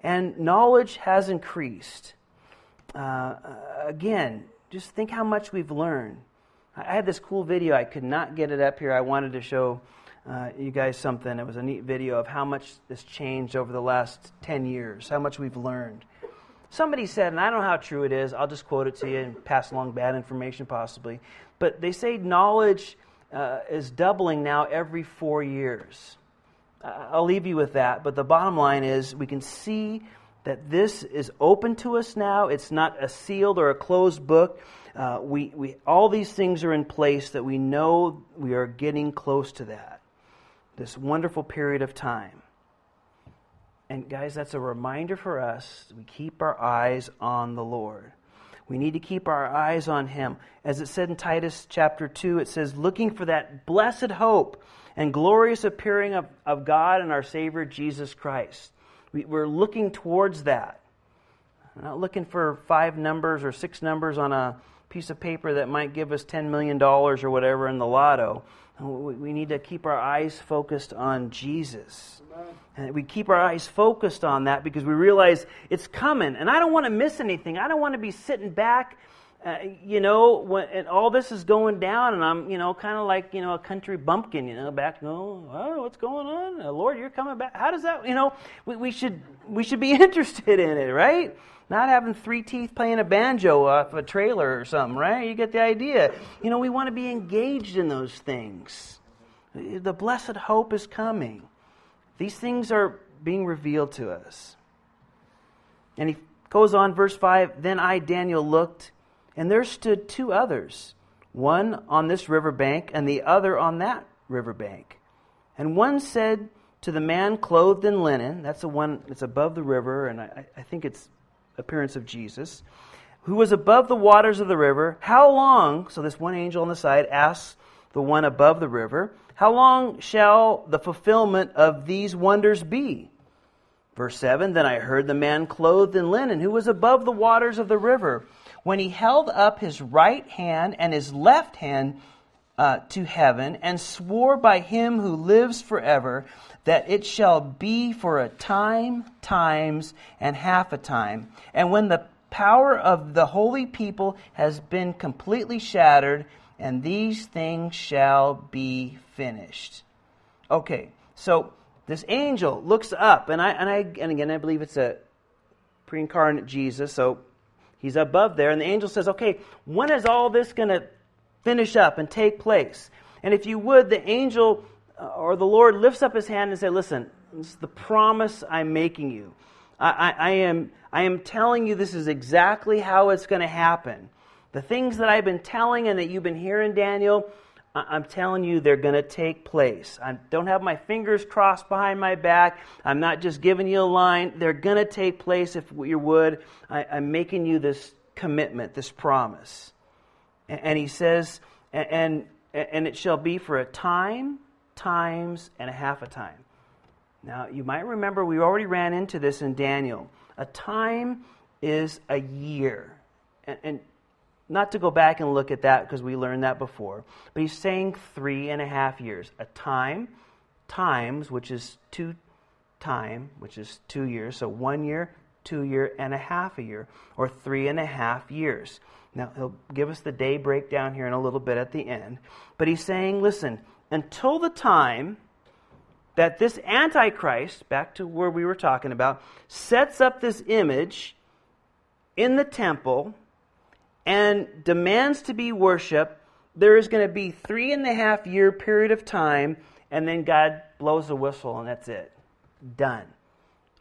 And knowledge has increased. Uh, again, just think how much we've learned. I had this cool video. I could not get it up here. I wanted to show uh, you guys something. It was a neat video of how much this changed over the last 10 years, how much we've learned. Somebody said, and I don't know how true it is, I'll just quote it to you and pass along bad information possibly, but they say knowledge uh, is doubling now every four years. I'll leave you with that, but the bottom line is we can see that this is open to us now. It's not a sealed or a closed book. Uh, we, we, all these things are in place that we know we are getting close to that. This wonderful period of time. And guys, that's a reminder for us. We keep our eyes on the Lord. We need to keep our eyes on Him. As it said in Titus chapter 2, it says, looking for that blessed hope and glorious appearing of, of God and our Savior Jesus Christ. We, we're looking towards that. We're not looking for five numbers or six numbers on a piece of paper that might give us $10 million or whatever in the lotto. We need to keep our eyes focused on Jesus. And we keep our eyes focused on that because we realize it's coming. And I don't want to miss anything. I don't want to be sitting back, uh, you know, when and all this is going down, and I'm, you know, kind of like, you know, a country bumpkin, you know, back, oh, oh what's going on? Lord, you're coming back. How does that, you know, we, we, should, we should be interested in it, right? Not having three teeth playing a banjo off a trailer or something, right? You get the idea. You know, we want to be engaged in those things. The blessed hope is coming. These things are being revealed to us. And he goes on, verse 5 Then I, Daniel, looked, and there stood two others, one on this river bank, and the other on that river bank. And one said to the man clothed in linen, that's the one that's above the river, and I, I think it's appearance of Jesus, who was above the waters of the river, How long, so this one angel on the side asks the one above the river, How long shall the fulfillment of these wonders be? Verse 7 Then I heard the man clothed in linen, who was above the waters of the river, when he held up his right hand and his left hand uh, to heaven, and swore by him who lives forever that it shall be for a time, times, and half a time. And when the power of the holy people has been completely shattered, and these things shall be finished. Okay, so this angel looks up, and I and I and again I believe it's a pre-incarnate Jesus, so he's above there, and the angel says, "Okay, when is all this going to finish up and take place?" And if you would, the angel uh, or the Lord lifts up his hand and says, Listen, this is the promise I'm making you. I, I, I, am, I am telling you this is exactly how it's going to happen. The things that I've been telling and that you've been hearing, Daniel, I'm telling you they're going to take place. I don't have my fingers crossed behind my back. I'm not just giving you a line. They're going to take place if you would. I, am making you this commitment, this promise. And, he says, and, and it shall be for a time times and a half a time. Now, you might remember we already ran into this in Daniel. A time is a year. And, and not to go back and look at that because we learned that before, but he's saying three and a half years. A time, times, which is two time, which is two years. So one year, two year, and a half a year, or three and a half years. Now, he'll give us the day breakdown here in a little bit at the end. But he's saying, listen, until the time that this Antichrist, back to where we were talking about, sets up this image in the temple and demands to be worshiped, there is going to be three and a half year period of time, and then God blows a whistle, and that's it. Done.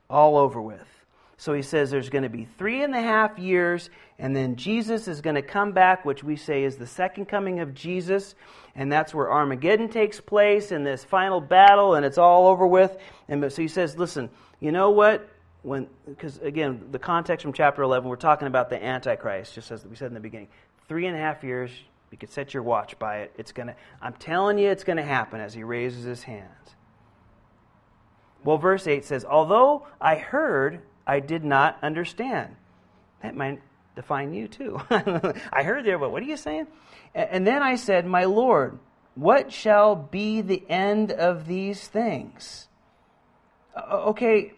All over with. So he says there's going to be three and a half years, and then Jesus is going to come back, which we say is the second coming of Jesus. And that's where Armageddon takes place in this final battle, and it's all over with. And so he says, listen, you know what? When, because again, the context from chapter 11, we're talking about the Antichrist, just as we said in the beginning. Three and a half years, you could set your watch by it. It's gonna, I'm telling you, it's going to happen as he raises his hands. Well, verse 8 says, Although I heard I did not understand. That might define you too. I heard there, but what are you saying? And then I said, My Lord, what shall be the end of these things? Okay,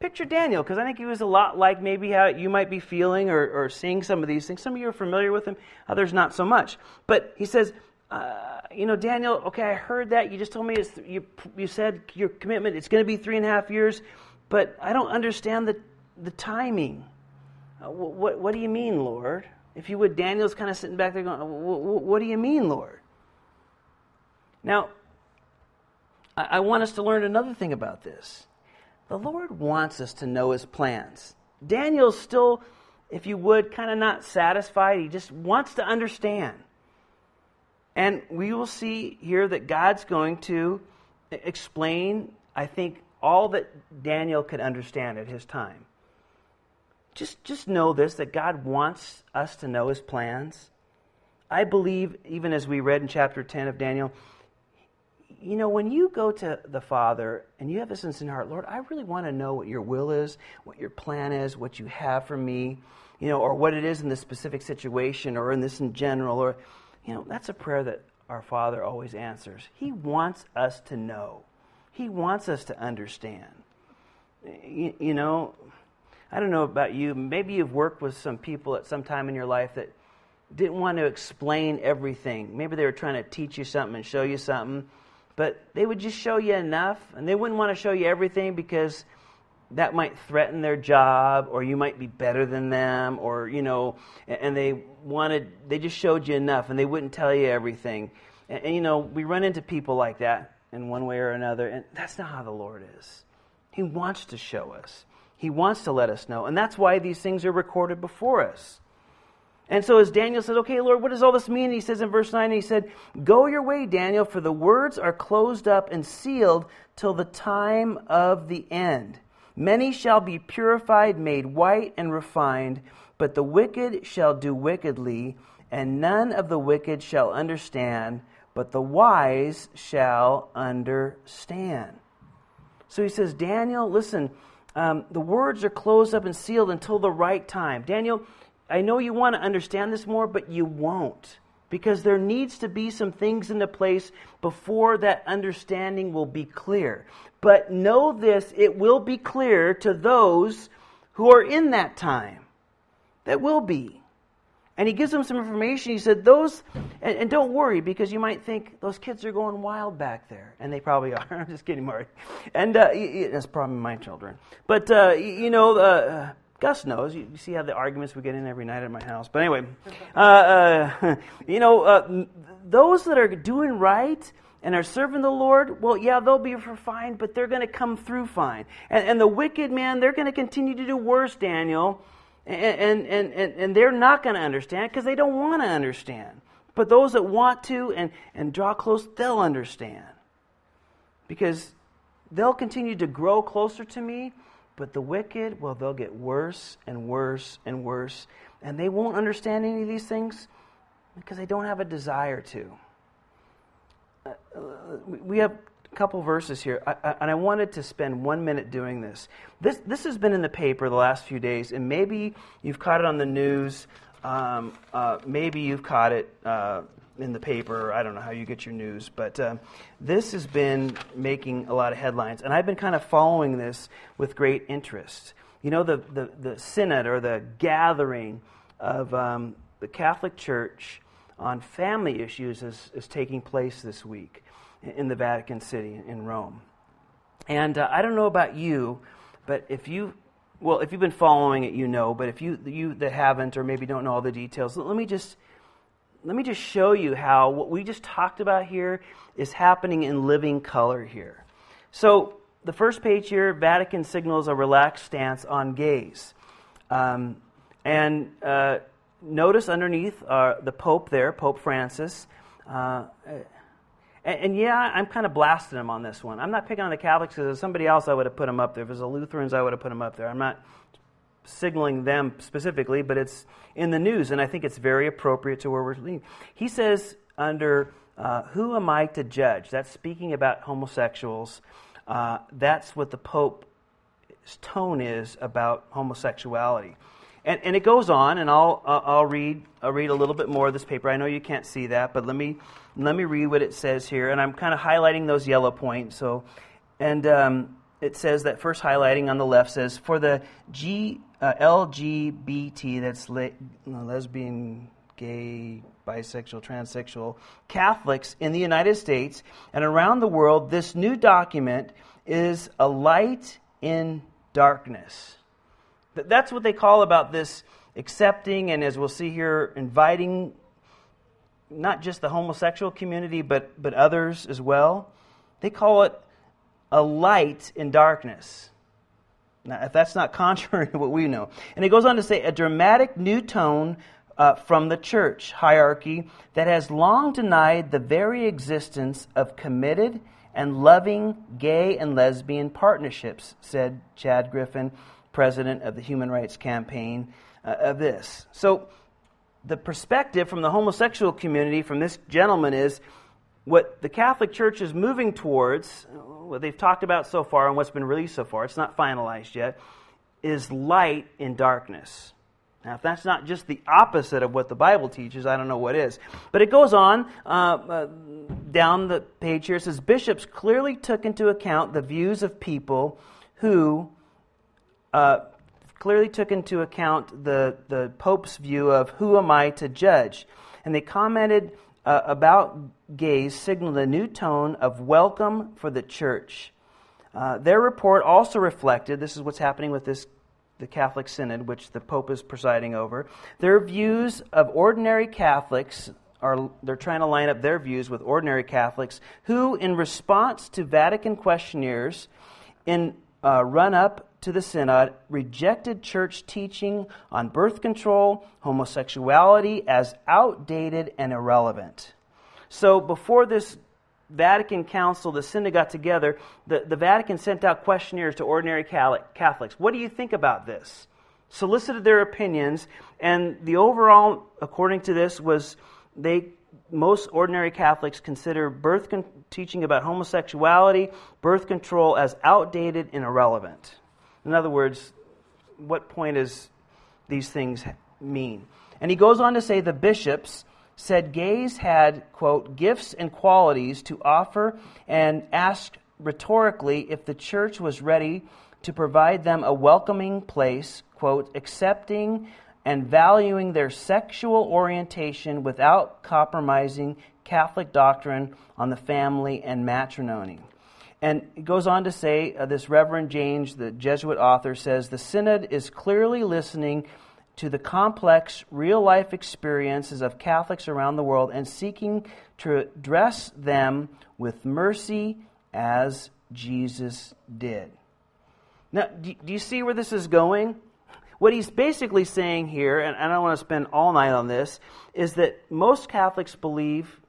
picture Daniel, because I think he was a lot like maybe how you might be feeling or, or seeing some of these things. Some of you are familiar with him, others not so much. But he says, uh, you know, Daniel, okay, I heard that. You just told me you, you said your commitment, it's going to be three and a half years but I don't understand the, the timing. Uh, what, what do you mean, Lord? If you would, Daniel's kind of sitting back there going, What do you mean, Lord? Now, I, I want us to learn another thing about this. The Lord wants us to know his plans. Daniel's still, if you would, kind of not satisfied. He just wants to understand. And we will see here that God's going to explain, I think, all that Daniel could understand at his time. Just, just know this that God wants us to know his plans. I believe, even as we read in chapter 10 of Daniel, you know, when you go to the Father and you have in your heart, Lord, I really want to know what your will is, what your plan is, what you have for me. you know, or what it is in this specific situation or in this in general, or, you know, that's a prayer that our Father always answers. He wants us to know, He wants us to understand. You, you know, I don't know about you, maybe you've worked with some people at some time in your life that didn't want to explain everything. Maybe they were trying to teach you something and show you something, but they would just show you enough, and they wouldn't want to show you everything because that might threaten their job or you might be better than them or you know and they wanted they just showed you enough and they wouldn't tell you everything and, and, you know we run into people like that in one way or another and that's not how the lord is he wants to show us he wants to let us know and that's why these things are recorded before us and so as Daniel says, Okay, Lord, what does all this mean? He says in verse 9, he said, Go your way, Daniel, for the words are closed up and sealed till the time of the end. Many shall be purified, made white, and refined, but the wicked shall do wickedly, and none of the wicked shall understand, but the wise shall understand. So he says, Daniel, listen, um, the words are closed up and sealed until the right time. Daniel, I know you want to understand this more, but you won't. Because there needs to be some things into place before that understanding will be clear. But know this it will be clear to those who are in that time. That will be. And he gives them some information. He said, Those, and, and, don't worry because you might think those kids are going wild back there. And they probably are. I'm just kidding, Mark. And uh, that's probably my children. But, uh, you know, uh, Gus knows. You, see how the arguments we get in every night at my house. But anyway, uh, uh, you know, uh, those that are doing right and are serving the Lord, well, yeah, they'll be fine, but they're going to come through fine. And, and the wicked, man, they're going to continue to do worse, Daniel. And, and, and, and they're not going to understand because they don't want to understand. But those that want to and, and draw close, they'll understand. Because they'll continue to grow closer to me but the wicked, well, they'll get worse and worse and worse. And they won't understand any of these things because they don't have a desire to. Uh, uh we have couple verses here, I, I, and I wanted to spend one minute doing this. This, this has been in the paper the last few days, and maybe you've caught it on the news. Um, uh, maybe you've caught it uh, in the paper. I don't know how you get your news, but uh, this has been making a lot of headlines, and I've been kind of following this with great interest. You know, the, the, the synod or the gathering of um, the Catholic Church on family issues is, is taking place this week in the Vatican City in Rome. And uh, I don't know about you, but if you well, if you've been following it, you know. But if you you that haven't, or maybe don't know all the details, let me just let me just show you how what we just talked about here is happening in living color here. So, the first page here Vatican signals a relaxed stance on gays. Um, and uh, notice underneath uh, the Pope there, Pope Francis. Uh, and, and, yeah, I'm kind of blasting him on this one. I'm not picking on the Catholics because if somebody else, I would have put him up there. If it was the Lutherans, I would have put him up there. I'm not signaling them specifically, but it's in the news, and I think it's very appropriate to where we're leading. He says, under uh, who am I to judge? That's speaking about homosexuals. Uh, that's what the Pope's tone is about homosexuality. And, and it goes on, and I'll, I'll, read, I'll read a little bit more of this paper. I know you can't see that, but let me, let me read what it says here. And I'm kind of highlighting those yellow points. So, and um, it says that first highlighting on the left says, for the G, uh, LGBT, that's le- lesbian, gay, bisexual, transsexual Catholics in the United States and around the world, this new document is a light in darkness. That's what they call about this accepting and, as we'll see here, inviting not just the homosexual community, but, but others as well. They call it a light in darkness. Now, if that's not contrary to what we know. And it goes on to say a dramatic new tone uh, from the church hierarchy that has long denied the very existence of committed and loving gay and lesbian partnerships, said Chad Griffin, president of the Human Rights Campaign, uh, of this. So, the perspective from the homosexual community from this gentleman is what the Catholic Church is moving towards, what they've talked about so far and what's been released so far, it's not finalized yet, is light in darkness. Now, if that's not just the opposite of what the Bible teaches, I don't know what is. But it goes on uh, uh, down the page here. It says Bishops clearly took into account the views of people who uh, clearly took into account the, the Pope's view of who am I to judge. And they commented uh, about gays, signaled a new tone of welcome for the church. Uh, their report also reflected this is what's happening with this the Catholic Synod, which the Pope is presiding over. Their views of ordinary Catholics are they're trying to line up their views with ordinary Catholics who, in response to Vatican questionnaires, in uh, run up to the Synod, rejected church teaching on birth control, homosexuality as outdated and irrelevant. So before this Vatican Council, the Synod got together, the, the Vatican sent out questionnaires to ordinary Catholics. What do you think about this? Solicited their opinions, and the overall, according to this, was they most ordinary Catholics consider birth con- teaching about homosexuality, birth control as outdated and irrelevant. In other words, what point does these things mean? And he goes on to say the bishops said gays had, quote, gifts and qualities to offer and asked rhetorically if the church was ready to provide them a welcoming place, quote, accepting and valuing their sexual orientation without compromising Catholic doctrine on the family and matrimony. And it goes on to say, uh, this Reverend James, the Jesuit author, says the Synod is clearly listening to the complex real life experiences of Catholics around the world and seeking to address them with mercy as Jesus did. Now, do you see where this is going? What he's basically saying here, and I don't want to spend all night on this, is that most Catholics believe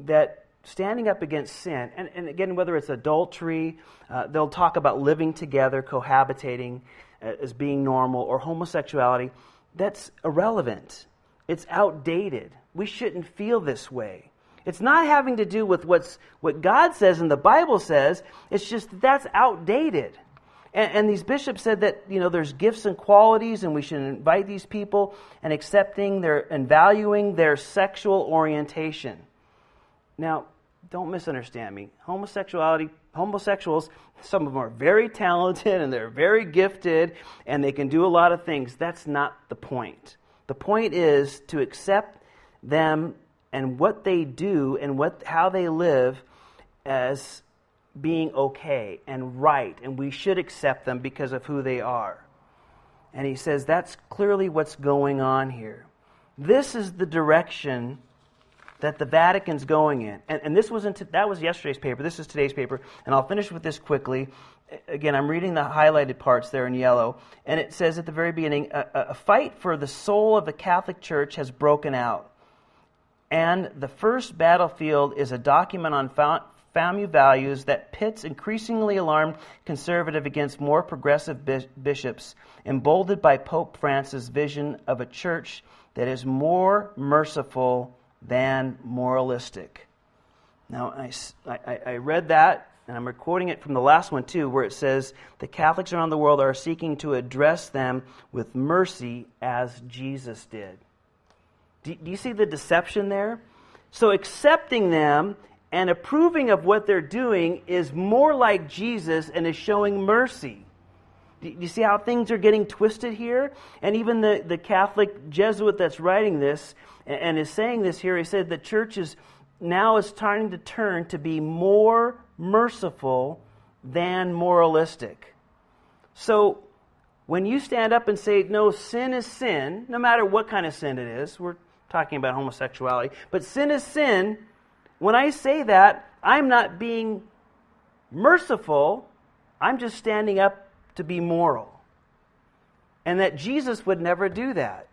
that standing up against sin, and, and again, whether it's adultery, uh, they'll talk about living together, cohabitating, as being normal or homosexuality, that's irrelevant. It's outdated. We shouldn't feel this way. It's not having to do with what's, what God says and the Bible says. It's just that that's outdated. And, and, these bishops said that you know there's gifts and qualities, and we should invite these people and accepting their and valuing their sexual orientation. Now, don't misunderstand me. Homosexuality, homosexuals, some of them are very talented and they're very gifted and they can do a lot of things. That's not the point. The point is to accept them and what they do and what how they live as being okay and right and we should accept them because of who they are. And he says that's clearly what's going on here. This is the direction that the Vatican's going in. And, and this was that was yesterday's paper. This is today's paper. And I'll finish with this quickly. Again, I'm reading the highlighted parts there in yellow. And it says at the very beginning a, a fight for the soul of the Catholic Church has broken out. And the first battlefield is a document on family values that pits increasingly alarmed conservative against more progressive bishops, emboldened by Pope Francis' vision of a church that is more merciful than moralistic. Now, I, I, I read that, and I'm recording it from the last one too, where it says the Catholics around the world are seeking to address them with mercy as Jesus did. Do, do you see the deception there? So, accepting them and approving of what they're doing is more like Jesus and is showing mercy. Do you see how things are getting twisted here? And even the, the Catholic Jesuit that's writing this and is saying this here, he said the church is now is starting to turn to be more merciful than moralistic. So when you stand up and say, no, sin is sin, no matter what kind of sin it is, we're talking about homosexuality, but sin is sin, when I say that, I'm not being merciful, I'm just standing up to be moral. And that Jesus would never do that.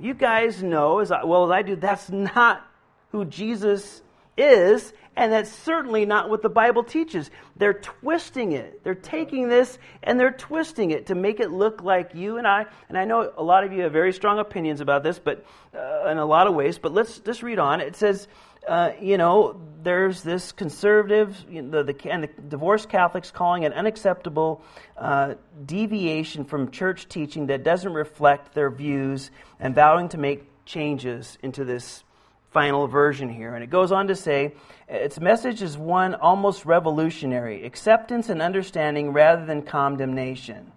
You guys know as well as I do, that's not who Jesus is, and that's certainly not what the Bible teaches. They're twisting it. They're taking this and they're twisting it to make it look like you and I. And I know a lot of you have very strong opinions about this, but uh, in a lot of ways. But let's just read on. It says, uh, you know, there's this conservative, you know, the, the, and the divorced Catholics calling it unacceptable uh, deviation from church teaching that doesn't reflect their views and vowing to make changes into this final version here. And it goes on to say its message is one almost revolutionary acceptance and understanding rather than condemnation.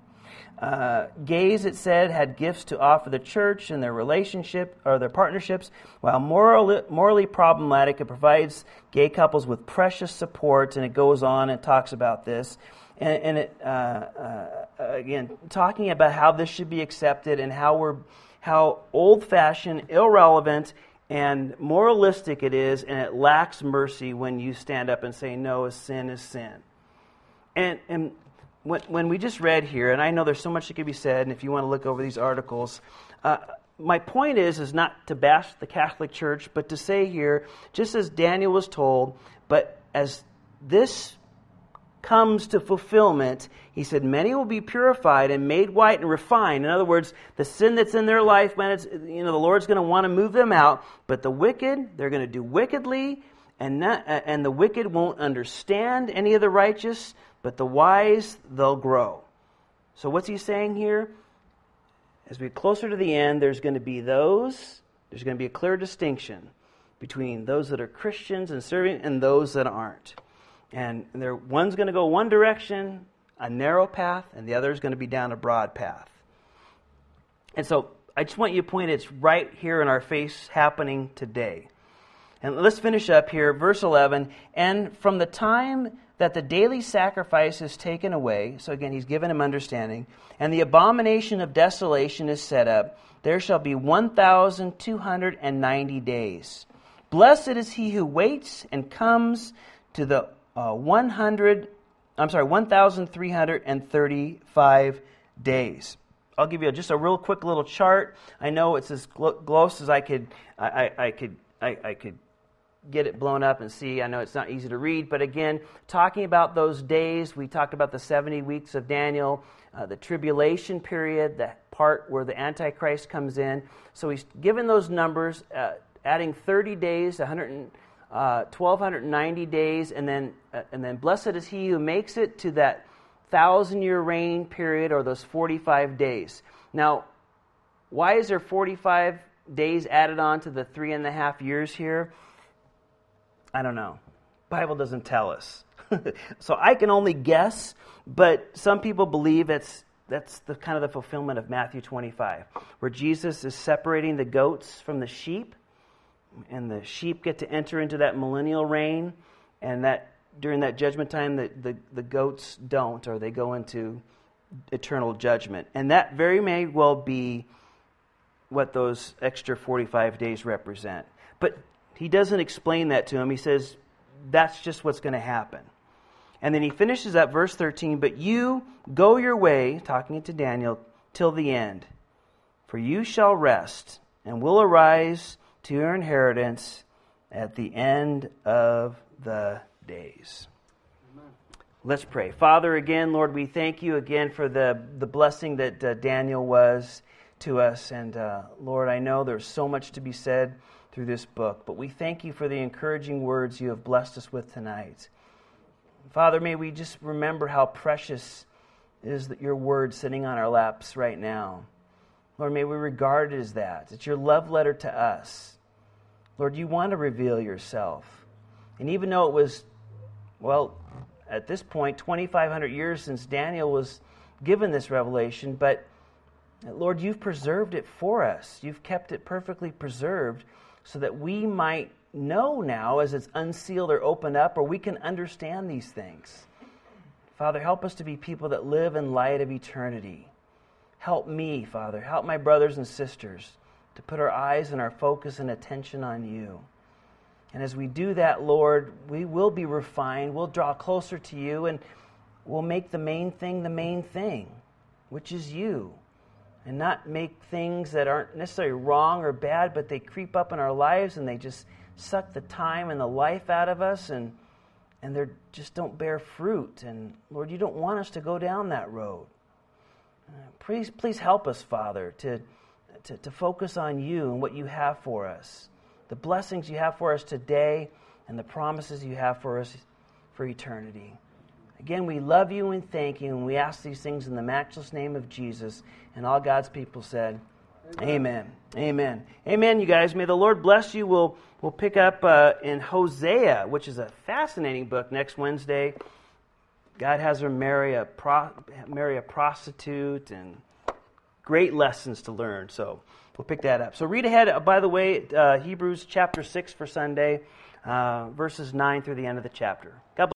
Uh, gays, it said, had gifts to offer the church and their relationship or their partnerships. While morally, morally problematic, it provides gay couples with precious support, and it goes on and talks about this. And, and it, uh, uh, again, talking about how this should be accepted and how we're how old-fashioned, irrelevant, and moralistic it is, and it lacks mercy when you stand up and say, no, a sin is sin. And, and when, when we just read here, and I know there's so much that could be said, and if you want to look over these articles, uh, my point is is not to bash the Catholic Church, but to say here, just as Daniel was told, but as this comes to fulfillment, he said, many will be purified and made white and refined. In other words, the sin that's in their life, man, it's, you know, the Lord's going to want to move them out. But the wicked, they're going to do wickedly, and not, and the wicked won't understand any of the righteous, but the wise, they'll grow. So what's he saying here? As we get closer to the end, there's going to be those, there's going to be a clear distinction between those that are Christians and serving and those that aren't. And there, one's going to go one direction, a narrow path, and the other is going to be down a broad path. And so I just want you to point it's right here in our face happening today. And let's finish up here, verse 11. And from the time that the daily sacrifice is taken away, so again, he's given him understanding, and the abomination of desolation is set up, there shall be 1,290 days. Blessed is he who waits and comes to the uh, 100, I'm sorry, 1,335 days. I'll give you just a real quick little chart. I know it's as close as I could, I, I, I could, I, I could get it blown up and see. I know it's not easy to read, but again, talking about those days, we talked about the 70 weeks of Daniel, uh, the tribulation period, the part where the Antichrist comes in. So he's given those numbers, uh, adding 30 days, 100 uh, 1290 days, and then, uh, and then blessed is he who makes it to that thousand year reign period or those 45 days. Now, why is there 45 days added on to the three and a half years here? I don't know. Bible doesn't tell us. so I can only guess, but some people believe it's that's the kind of the fulfillment of Matthew 25, where Jesus is separating the goats from the sheep and the sheep get to enter into that millennial reign, and that during that judgment time, the, the, the goats don't, or they go into eternal judgment. And that very may well be what those extra 45 days represent. But he doesn't explain that to him. He says, that's just what's going to happen. And then he finishes up verse 13, but you go your way, talking to Daniel, till the end. For you shall rest, and will arise to your inheritance at the end of the days. Let's pray. Father, again, Lord, we thank you again for the, the blessing that uh, Daniel was to us. And uh, Lord, I know there's so much to be said through this book, but we thank you for the encouraging words you have blessed us with tonight. Father, may we just remember how precious is that your word sitting on our laps right now. Lord, may we regard it as that. It's your love letter to us. Lord, you want to reveal yourself. And even though it was, well, at this point, 2,500 years since Daniel was given this revelation, but Lord, you've preserved it for us. You've kept it perfectly preserved so that we might know now as it's unsealed or opened up, or we can understand these things. Father, help us to be people that live in light of eternity. Help me, Father. Help my brothers and sisters to put our eyes and our focus and attention on you. And as we do that, Lord, we will be refined. We'll draw closer to you and we'll make the main thing the main thing, which is you. And not make things that aren't necessarily wrong or bad, but they creep up in our lives and they just suck the time and the life out of us and and they just don't bear fruit. And Lord, you don't want us to go down that road. Uh, please, please help us, Father, to, to, to focus on you and what you have for us, the blessings you have for us today, and the promises you have for us for eternity. Again, we love you and thank you, and we ask these things in the matchless name of Jesus. And all God's people said, Amen. Amen. Amen, you guys. May the Lord bless you. We'll, we'll pick up uh, in Hosea, which is a fascinating book, next Wednesday. God has her marry a, pro, marry a prostitute and great lessons to learn. So we'll pick that up. So read ahead, uh, by the way, uh, Hebrews chapter 6 for Sunday, uh, verses 9 through the end of the chapter. God.